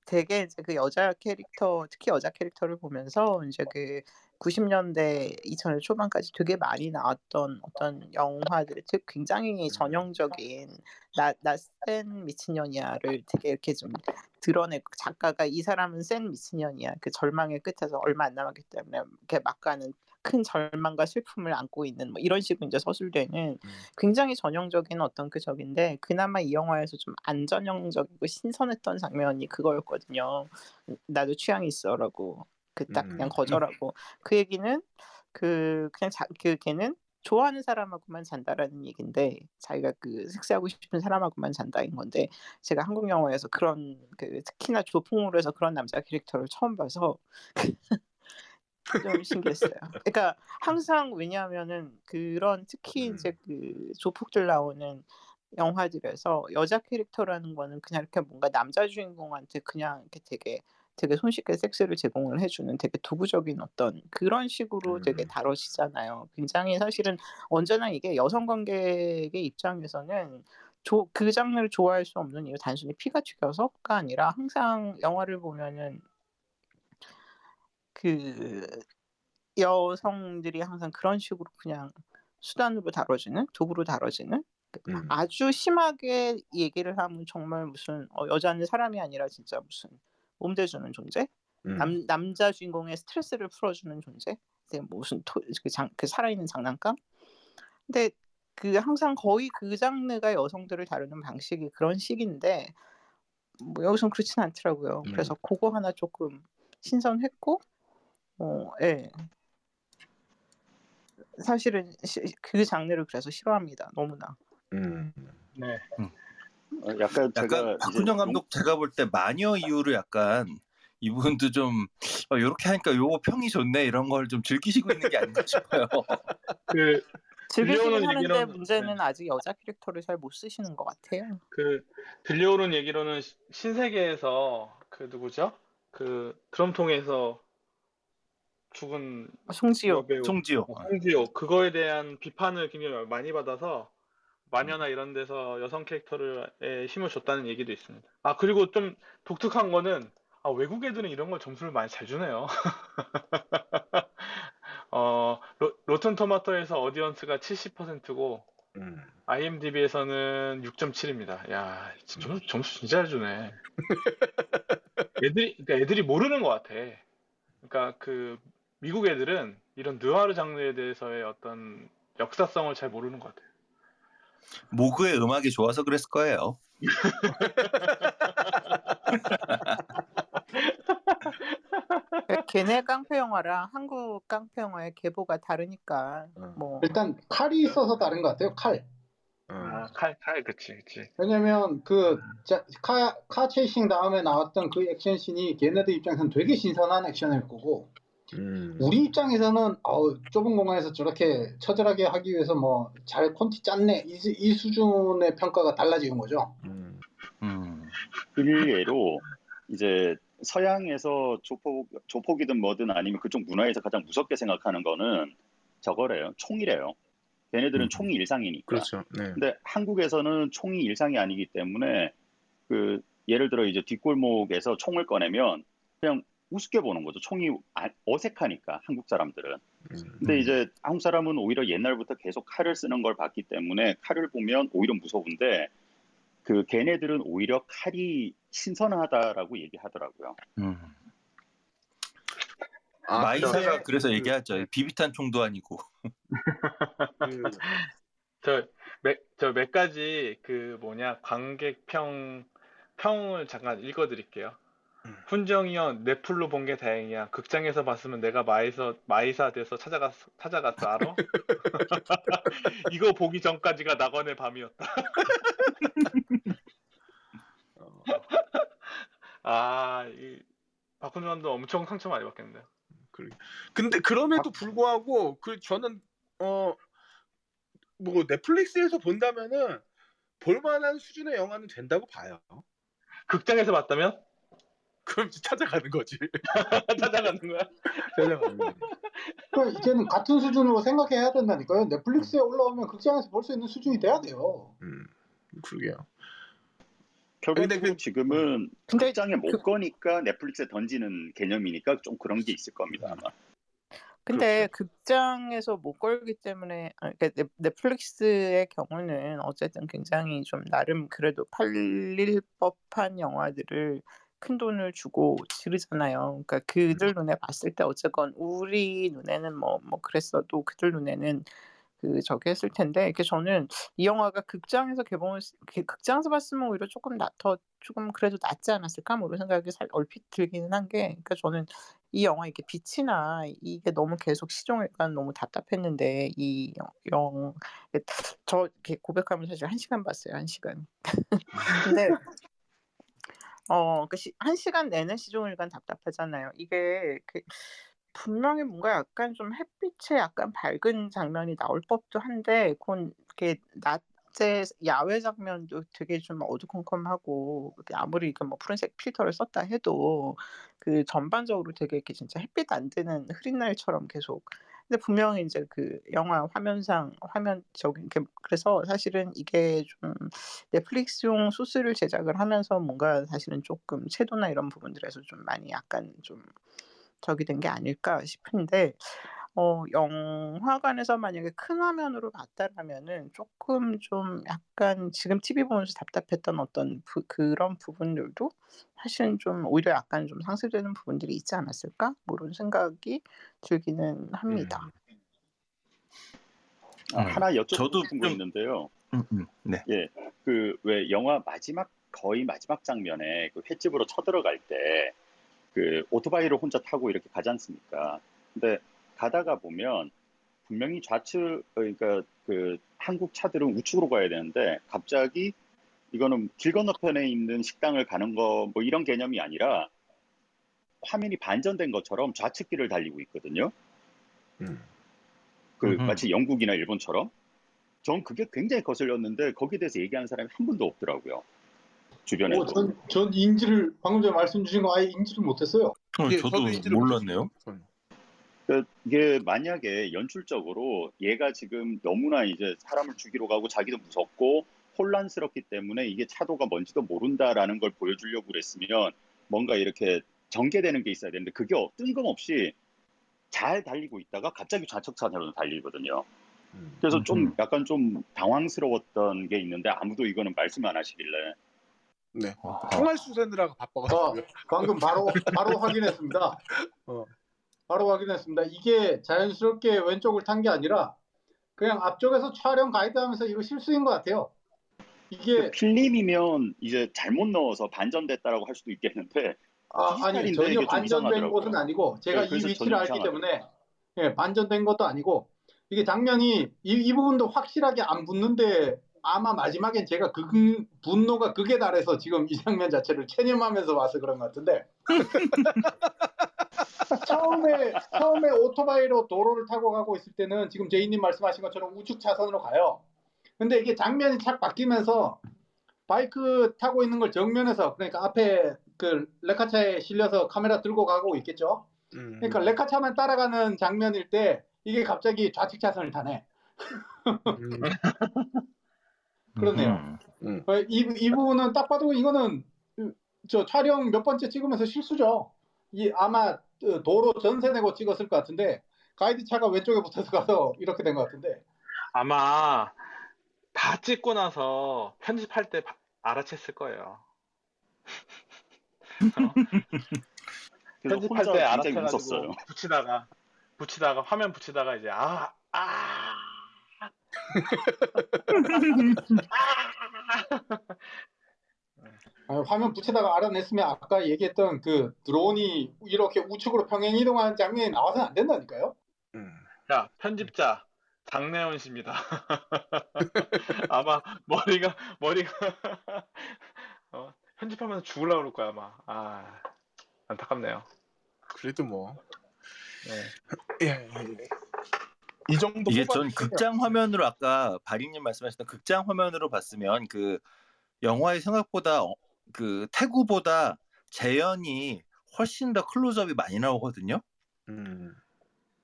되게 이제 그 여자 캐릭터 특히 여자 캐릭터를 보면서 이제 그 90년대 2000년 초반까지 되게 많이 나왔던 어떤 영화들 즉 굉장히 전형적인 나나센 미친년이야를 되게 이렇게 좀 드러내고 작가가 이 사람은 센 미친년이야. 그 절망의 끝에서 얼마 안 남았기 때문에 이렇게 막 가는 큰 절망과 슬픔을 안고 있는 뭐 이런 식으로 이제 서술되는 굉장히 전형적인 어떤 그 적인데 그나마 이 영화에서 좀 안전형적이고 신선했던 장면이 그거였거든요. 나도 취향이 있어라고 그 딱 그냥 음. [laughs] 거절하고 그 얘기는 그 그냥 자, 그 걔는 좋아하는 사람하고만 잔다라는 얘긴데 자기가 그 섹스하고 싶은 사람하고만 잔다인 건데 제가 한국 영화에서 그런 그 특히나 조풍으로 해서 그런 남자 캐릭터를 처음 봐서 좀 신기했어요. 그러니까 항상 왜냐하면은 그런 특히 음. 이제 그 조폭들 나오는 영화들에서 여자 캐릭터라는 거는 그냥 이렇게 뭔가 남자 주인공한테 그냥 이렇게 되게 되게 손쉽게 섹스를 제공을 해주는 되게 도구적인 어떤 그런 식으로 되게 음. 다뤄지잖아요. 굉장히 사실은 언제나 이게 여성 관객의 입장에서는 조, 그 장르를 좋아할 수 없는 이유 단순히 피가 튀겨서가 아니라 항상 영화를 보면은 그 여성들이 항상 그런 식으로 그냥 수단으로 다뤄지는 도구로 다뤄지는 그 음. 아주 심하게 얘기를 하면 정말 무슨 어, 여자는 사람이 아니라 진짜 무슨 몸대주는 존재 음. 남, 남자 주인공의 스트레스를 풀어주는 존재 무슨 토, 그, 장, 그 살아있는 장난감 근데 그 항상 거의 그 장르가 여성들을 다루는 방식이 그런 식인데 뭐 여기선 그렇진 않더라고요 음. 그래서 그거 하나 조금 신선했고 어, 예. 사실은 시- 그 장르를 그래서 싫어합니다 너무나 음. 네. 어, 약간 제가 약간 박훈정 감독 제가 볼 때 마녀 이후로 약간 이분도 좀 어, 이렇게 하니까 요 평이 좋네 이런 걸 좀 즐기시고 있는 게 아닌가 싶어요. [laughs] 그, 즐기시긴 들려오는 하는데 얘기로는- 문제는 네. 아직 여자 캐릭터를 잘 못 쓰시는 것 같아요 그 들려오는 얘기로는 시- 신세계에서 그 누구죠? 그 드럼통에서 죽은 송지효 여배우 송지효. 어, 홍지효 그거에 대한 비판을 굉장히 많이 받아서 마녀나 이런 데서 여성 캐릭터를 힘을 줬다는 얘기도 있습니다. 아 그리고 좀 독특한 거는 아, 외국 애들은 이런 걸 점수를 많이 잘 주네요. [laughs] 어 로, 로튼 토마토에서 어디언스가 70%고 음. IMDb에서는 6.7입니다. 야, 점수, 점수 진짜 잘 주네. [laughs] 애들이, 그러니까 애들이 모르는 것 같아. 그러니까 그 미국 애들은 이런 느와르 장르에 대해서의 어떤 역사성을 잘 모르는 것 같아요. 모그의 음악이 좋아서 그랬을 거예요. [laughs] 걔네 깡패 영화랑 한국 깡패 영화의 계보가 다르니까 어. 뭐 일단 칼이 있어서 다른 것 같아요. 칼. 어. 아, 칼, 칼, 그치, 그치. 왜냐면 그 카, 카 체이싱 다음에 나왔던 그 액션씬이 걔네들 입장에서는 되게 신선한 액션일 거고 음. 우리 입장에서는 어우, 좁은 공간에서 저렇게 처절하게 하기 위해서 뭐 잘 콘티 짰네 이, 수- 이 수준의 평가가 달라지는 거죠. 음. 음. 일례로 이제 서양에서 조폭 조폭이든 뭐든 아니면 그쪽 문화에서 가장 무섭게 생각하는 거는 저거래요. 총이래요. 걔네들은 음. 총이 일상이니까. 그렇죠. 네. 근데 한국에서는 총이 일상이 아니기 때문에 그 예를 들어 이제 뒷골목에서 총을 꺼내면 그냥 우습게 보는 거죠. 총이 아- 어색하니까 한국 사람들은. 음. 근데 음. 이제 한국 사람은 오히려 옛날부터 계속 칼을 쓰는 걸 봤기 때문에 칼을 보면 오히려 무서운데 그 걔네들은 오히려 칼이 신선하다라고 얘기하더라고요. 음. 아, 마이사가 근데 그래서 그- 얘기하죠. 비비탄 총도 아니고. [laughs] 그, 저몇 몇 가지 그 뭐냐 관객 평 평을 잠깐 읽어드릴게요. 음. 훈정이형 넷플로 본 게 다행이야. 극장에서 봤으면 내가 마이서 마이사 돼서 찾아갔 찾아갔어 알아? [laughs] 이거 보기 전까지가 낙원의 밤이었다. 어, [laughs] 아, 이 박훈정도 엄청 상처 많이 받겠는데. 그러게. 근데 그럼에도 불구하고 그 저는 어 뭐 넷플릭스에서 본다면은 볼만한 수준의 영화는 된다고 봐요. 극장에서 봤다면 그럼 이제 찾아가는 거지. [laughs] 찾아가는 거야. 찾아가는 거지. 그러니까 이제는 같은 수준으로 생각해야 된다니까요. 넷플릭스에 올라오면 극장에서 볼 수 있는 수준이 돼야 돼요. 음, 그러게요. 결국은 근데 그- 지금은 근데 극장에 못 그- 거니까 넷플릭스에 던지는 개념이니까 좀 그런 게 있을 겁니다 아마. 근데 극장에서 못 걸기 때문에 아, 그러니까 넷- 넷플릭스의 경우는 어쨌든 굉장히 좀 나름 그래도 팔릴 법한 영화들을 큰 돈을 주고 지르잖아요. 그러니까 그들 눈에 봤을 때 어쨌건 우리 눈에는 뭐뭐 그랬어도 그들 눈에는 그 저기 했을 텐데 이렇게 저는 이 영화가 극장에서 개봉을 시- 그 극장에서 봤으면 오히려 조금 나, 더 조금 그래도 낫지 않았을까? 뭐 이런 생각이 살, 얼핏 들기는 한 게 그러니까 저는 이 영화 이게 빛이나 이게 너무 계속 시종일관 너무 답답했는데 이 영저 이렇게 고백하면 사실 한 시간 봤어요 한 시간. [laughs] 근데 어그한 시간 내내 시종일관 답답하잖아요. 이게 그 분명히 뭔가 약간 좀 햇빛에 약간 밝은 장면이 나올 법도 한데 그건 이렇게 낮에 야외 장면도 되게 좀 어두컴컴하고 아무리 그 뭐 푸른색 필터를 썼다 해도 그 전반적으로 되게 이렇게 진짜 햇빛 안 드는 흐린 날처럼 계속 근데 분명히 이제 그 영화 화면상 화면 저기 이렇게 그래서 사실은 이게 좀 넷플릭스용 소스를 제작을 하면서 뭔가 사실은 조금 채도나 이런 부분들에서 좀 많이 약간 좀 저기 된게 아닐까 싶은데 어 영화관에서 만약에 큰 화면으로 봤다라면은 조금 좀 약간 지금 TV 보면서 답답했던 어떤 부, 그런 부분들도 사실은 좀 오히려 약간 좀 상쇄되는 부분들이 있지 않았을까? 뭐 이런 생각이 들기는 합니다. 아, 음. 하나 여쭤보고 싶은 거 있는데요. 음, 음, 네. 그왜 영화 마지막 거의 마지막 장면에 그 횟집으로 쳐들어갈 때 그 오토바이를 혼자 타고 이렇게 가지 않습니까? 근데 가다가 보면 분명히 좌측 그러니까 그 한국 차들은 우측으로 가야 되는데 갑자기 이거는 길 건너편에 있는 식당을 가는 거 뭐 이런 개념이 아니라 화면이 반전된 것처럼 좌측 길을 달리고 있거든요. 음. 그 음흠. 마치 영국이나 일본처럼. 전 그게 굉장히 거슬렸는데 거기에 대해서 얘기하는 사람이 한 분도 없더라고요. 주변에도. 뭐 전, 전 인지를 방금 전에 말씀 주신 거 아예 인지를 못했어요. 어, 예, 저도 인지를 몰랐네요. 못했어요. 그 이게 만약에 연출적으로 얘가 지금 너무나 이제 사람을 죽이러 가고 자기도 무섭고 혼란스럽기 때문에 이게 차도가 뭔지도 모른다라는 걸 보여주려고 그랬으면 뭔가 이렇게 전개되는 게 있어야 되는데 그게 어- 뜬금없이 잘 달리고 있다가 갑자기 좌측 차선으로 달리거든요. 음. 그래서 좀 음흠. 약간 좀 당황스러웠던 게 있는데 아무도 이거는 말씀 안 하시길래 네. 아하. 총알 쏘세느라고 바빠가지고. 방금 바로 바로 확인했습니다. 어. 바로 확인했습니다. 이게 자연스럽게 왼쪽을 탄 게 아니라 그냥 앞쪽에서 촬영 가이드 하면서 이거 실수인 것 같아요. 이게 필름이면 이제 잘못 넣어서 반전됐다라고 할 수도 있겠는데 아, 아니 전혀 반전된. 것은 아니고 제가 네, 이 위치를 알기 이상하더라고요. 때문에 예, 반전된 것도 아니고 이게 장면이 이, 이 부분도 확실하게 안 붙는데 아마 마지막엔 제가 그 분노가 극에 달해서 지금 이 장면 자체를 체념하면서 와서 그런 것 같은데 [laughs] 처음에 처음에 오토바이로 도로를 타고 가고 있을 때는 지금 제이님 말씀하신 것처럼 우측 차선으로 가요. 근데 이게 장면이 착 바뀌면서 바이크 타고 있는 걸 정면에서 그러니까 앞에 그 레카차에 실려서 카메라 들고 가고 있겠죠. 음. 그러니까 레카차만 따라가는 장면일 때 이게 갑자기 좌측 차선을 타네. 음. [laughs] 그렇네요. 음. 어, 이, 이 부분은 딱 봐도 이거는 그, 저 촬영 몇 번째 찍으면서 실수죠. 이 아마 어, 도로 전세 내고 찍었을 것 같은데 가이드 차가 왼쪽에 붙어서 가서 이렇게 된 것 같은데 아마 다 찍고 나서 편집할 때 바- 알아챘을 거예요. 편집할 때 웃었어요. 붙이다가 붙이다가 화면 붙이다가 이제 아 아. [laughs] 아, 화면 붙이다가 알아냈으면 아까 얘기했던 그 드론이 이렇게 우측으로 평행 이동하는 장면이 나와서는 안 된다니까요. 음. 자 편집자 장래원 씨입니다. [laughs] 아마 머리가 머리가 [laughs] 어, 편집하면서 죽을라 그럴 거야 아마. 아 안타깝네요. 그래도 뭐. 네. 예, 예, 예. 이 정도 이게 전 극장 화면으로 아까 바리님 말씀하셨던 극장 화면으로 봤으면 그 영화의 생각보다 어- 그 태구보다 재현이 훨씬 더 클로즈업이 많이 나오거든요. 음.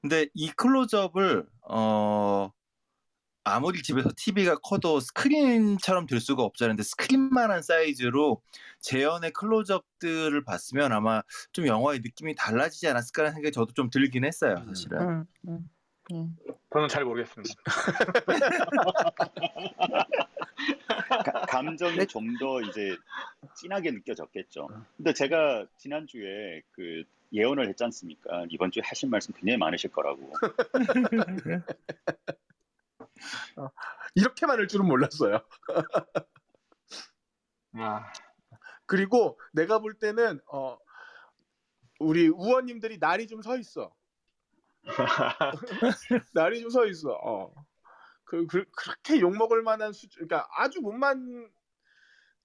근데 이 클로즈업을 어 아무리 집에서 TV가 커도 스크린처럼 될 수가 없잖아요. 근데 스크린만한 사이즈로 재현의 클로즈업들을 봤으면 아마 좀 영화의 느낌이 달라지지 않았을까라는 생각이 저도 좀 들긴 했어요, 음. 사실은. 음, 음, 음. 저는 잘 모르겠습니다. 가- 감정이 좀 더 이제 진하게 느껴졌겠죠. 근데 제가 지난주에 그 예언을 했지 않습니까? 이번 주에 하신 말씀 굉장히 많으실 거라고. 이렇게 많을 줄은 몰랐어요. [laughs] 아, 그리고 내가 볼 때는 어 우리 우원님들이 날이 좀 서 있어. [laughs] 날이 좀 서 있어. 어. 그, 그 그렇게 욕 먹을 만한 수준, 그러니까 아주 못만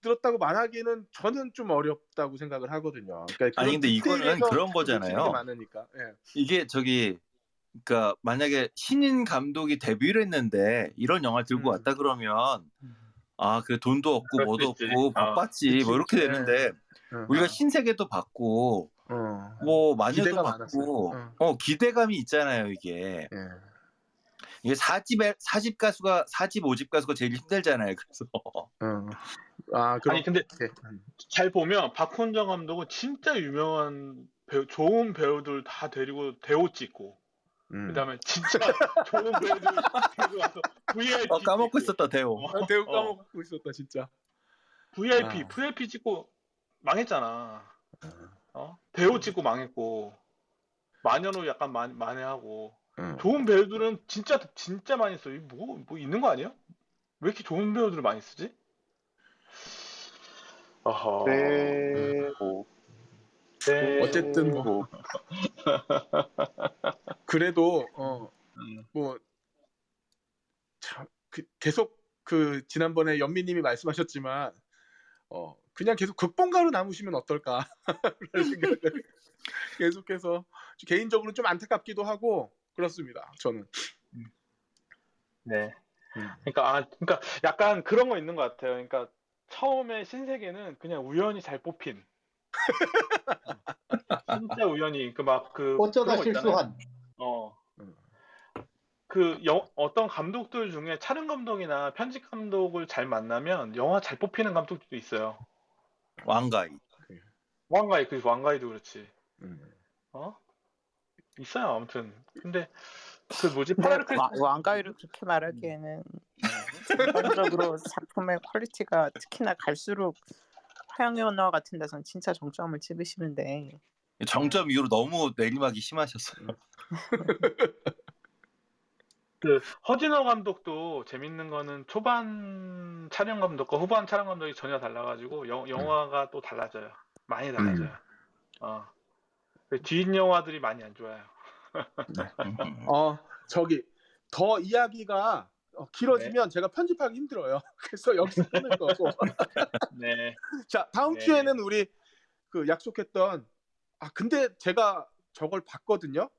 들었다고 말하기는 저는 좀 어렵다고 생각을 하거든요. 그러니까 아니, 근데 이거는 디테일에서 그런 좀 거잖아요. 예. 이게 저기 그러니까 만약에 신인 감독이 데뷔를 했는데 이런 영화 들고 음. 왔다 그러면 아그 돈도 없고 뭐도. 없고 어. 바빴지 그치, 뭐 이렇게. 되는데 응. 우리가 신세계도 받고 어. 뭐 마녀도 받고 많았어요. 응. 어 기대감이 있잖아요 이게 예. 이게 4집에 4집 가수가 4집 5집 가수가 제일 힘들잖아요 그래서 응. 아, 그럼 아니 근데. 음. 잘 보면 박훈정 감독은 진짜 유명한 배우, 좋은 배우들 다 데리고 대호 찍고 음. 그 다음에 진짜 [laughs] 좋은 배우들 데리고 와서 VIP 어, 까먹고 찍고, 있었다 대호 어, 아, 어, 까먹고 있었다 진짜. VIP 아. VIP 찍고 망했잖아. 어? 배우 찍고 망했고 마녀로 약간 만, 만회하고 응. 좋은 배우들은 진짜 진짜 많이 써. 뭐, 뭐 있는 거 아니야? 왜 이렇게 좋은 배우들을 많이 쓰지? 어허. 그리고 네. 어쨌든 뭐 [laughs] 그래도 어 음. 뭐 참, 그 계속 그 지난번에 연미님이 말씀하셨지만 어 그냥 계속 극본가로 남으시면 어떨까 [laughs] 라는 생각을 [laughs] 계속해서 개인적으로 좀 안타깝기도 하고 그렇습니다. 저는 네. 음. 그러니까 아, 그러니까 약간 그런 거 있는 것 같아요. 그러니까 처음에 신세계는 그냥 우연히 잘 뽑힌. [laughs] 진짜 우연히 그 막그 어쩌다. 실수한. 어. 음. 그 영, 어떤 감독들 중에 촬영 감독이나 편집 감독을 잘 만나면 영화 잘 뽑히는 감독들도 있어요. 왕가위 왕가위 그 왕가위도 그렇지. 음. 어? 있어요 아무튼. 근데 그 뭐지 왕- 왕가위를 그렇게 말하기에는 전반적으로 [laughs] 작품의 퀄리티가 특히나 갈수록 화양연화 같은 데서는 진짜 정점을 찍으시는데 정점 이후로 너무 내리막이 심하셨어요 그 허진호 감독도 재밌는 거는 초반 촬영 감독과 후반 촬영 감독이 전혀 달라가지고 영, 영화가 또 달라져요. 많이 달라져요. 어. 그뒷 영화들이 많이 안 좋아요. [laughs] 음. 어 저기 더 이야기가 어, 길어지면 제가 편집하기 힘들어요. [laughs] 그래서 여기서 끊을 거고. [laughs] 네. 자 다음 네. 주에는 우리 그 약속했던 아 근데 제가 저걸 봤거든요.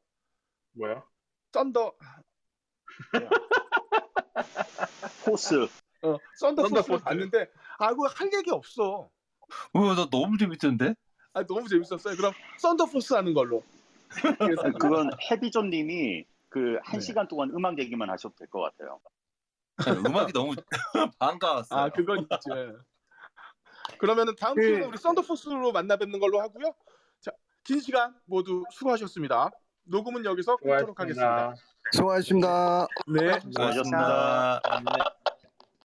뭐야? Thunder Force 어, Thunder Thunder Force를 Force. 봤는데 아 이거 할 얘기 없어. 어, 나 너무 재밌던데? 아 너무 재밌었어요. 그럼 Thunder Force 하는 걸로. 그래서 그건 해비존님이 그한 네. 시간 동안 음악 얘기만 하셔도 될 것 같아요. 네, 음악이 너무 [laughs] 반가웠어요. 아 그건 있지. 그러면은 다음 그- 주에는 우리 썬더 포스로 만나 뵙는 걸로 하고요. 자, 긴 시간 모두 수고하셨습니다. 녹음은 여기서 끊도록 하겠습니다. 수고하셨습니다. 수고하셨습니다. 네. 수고하셨습니다. 네.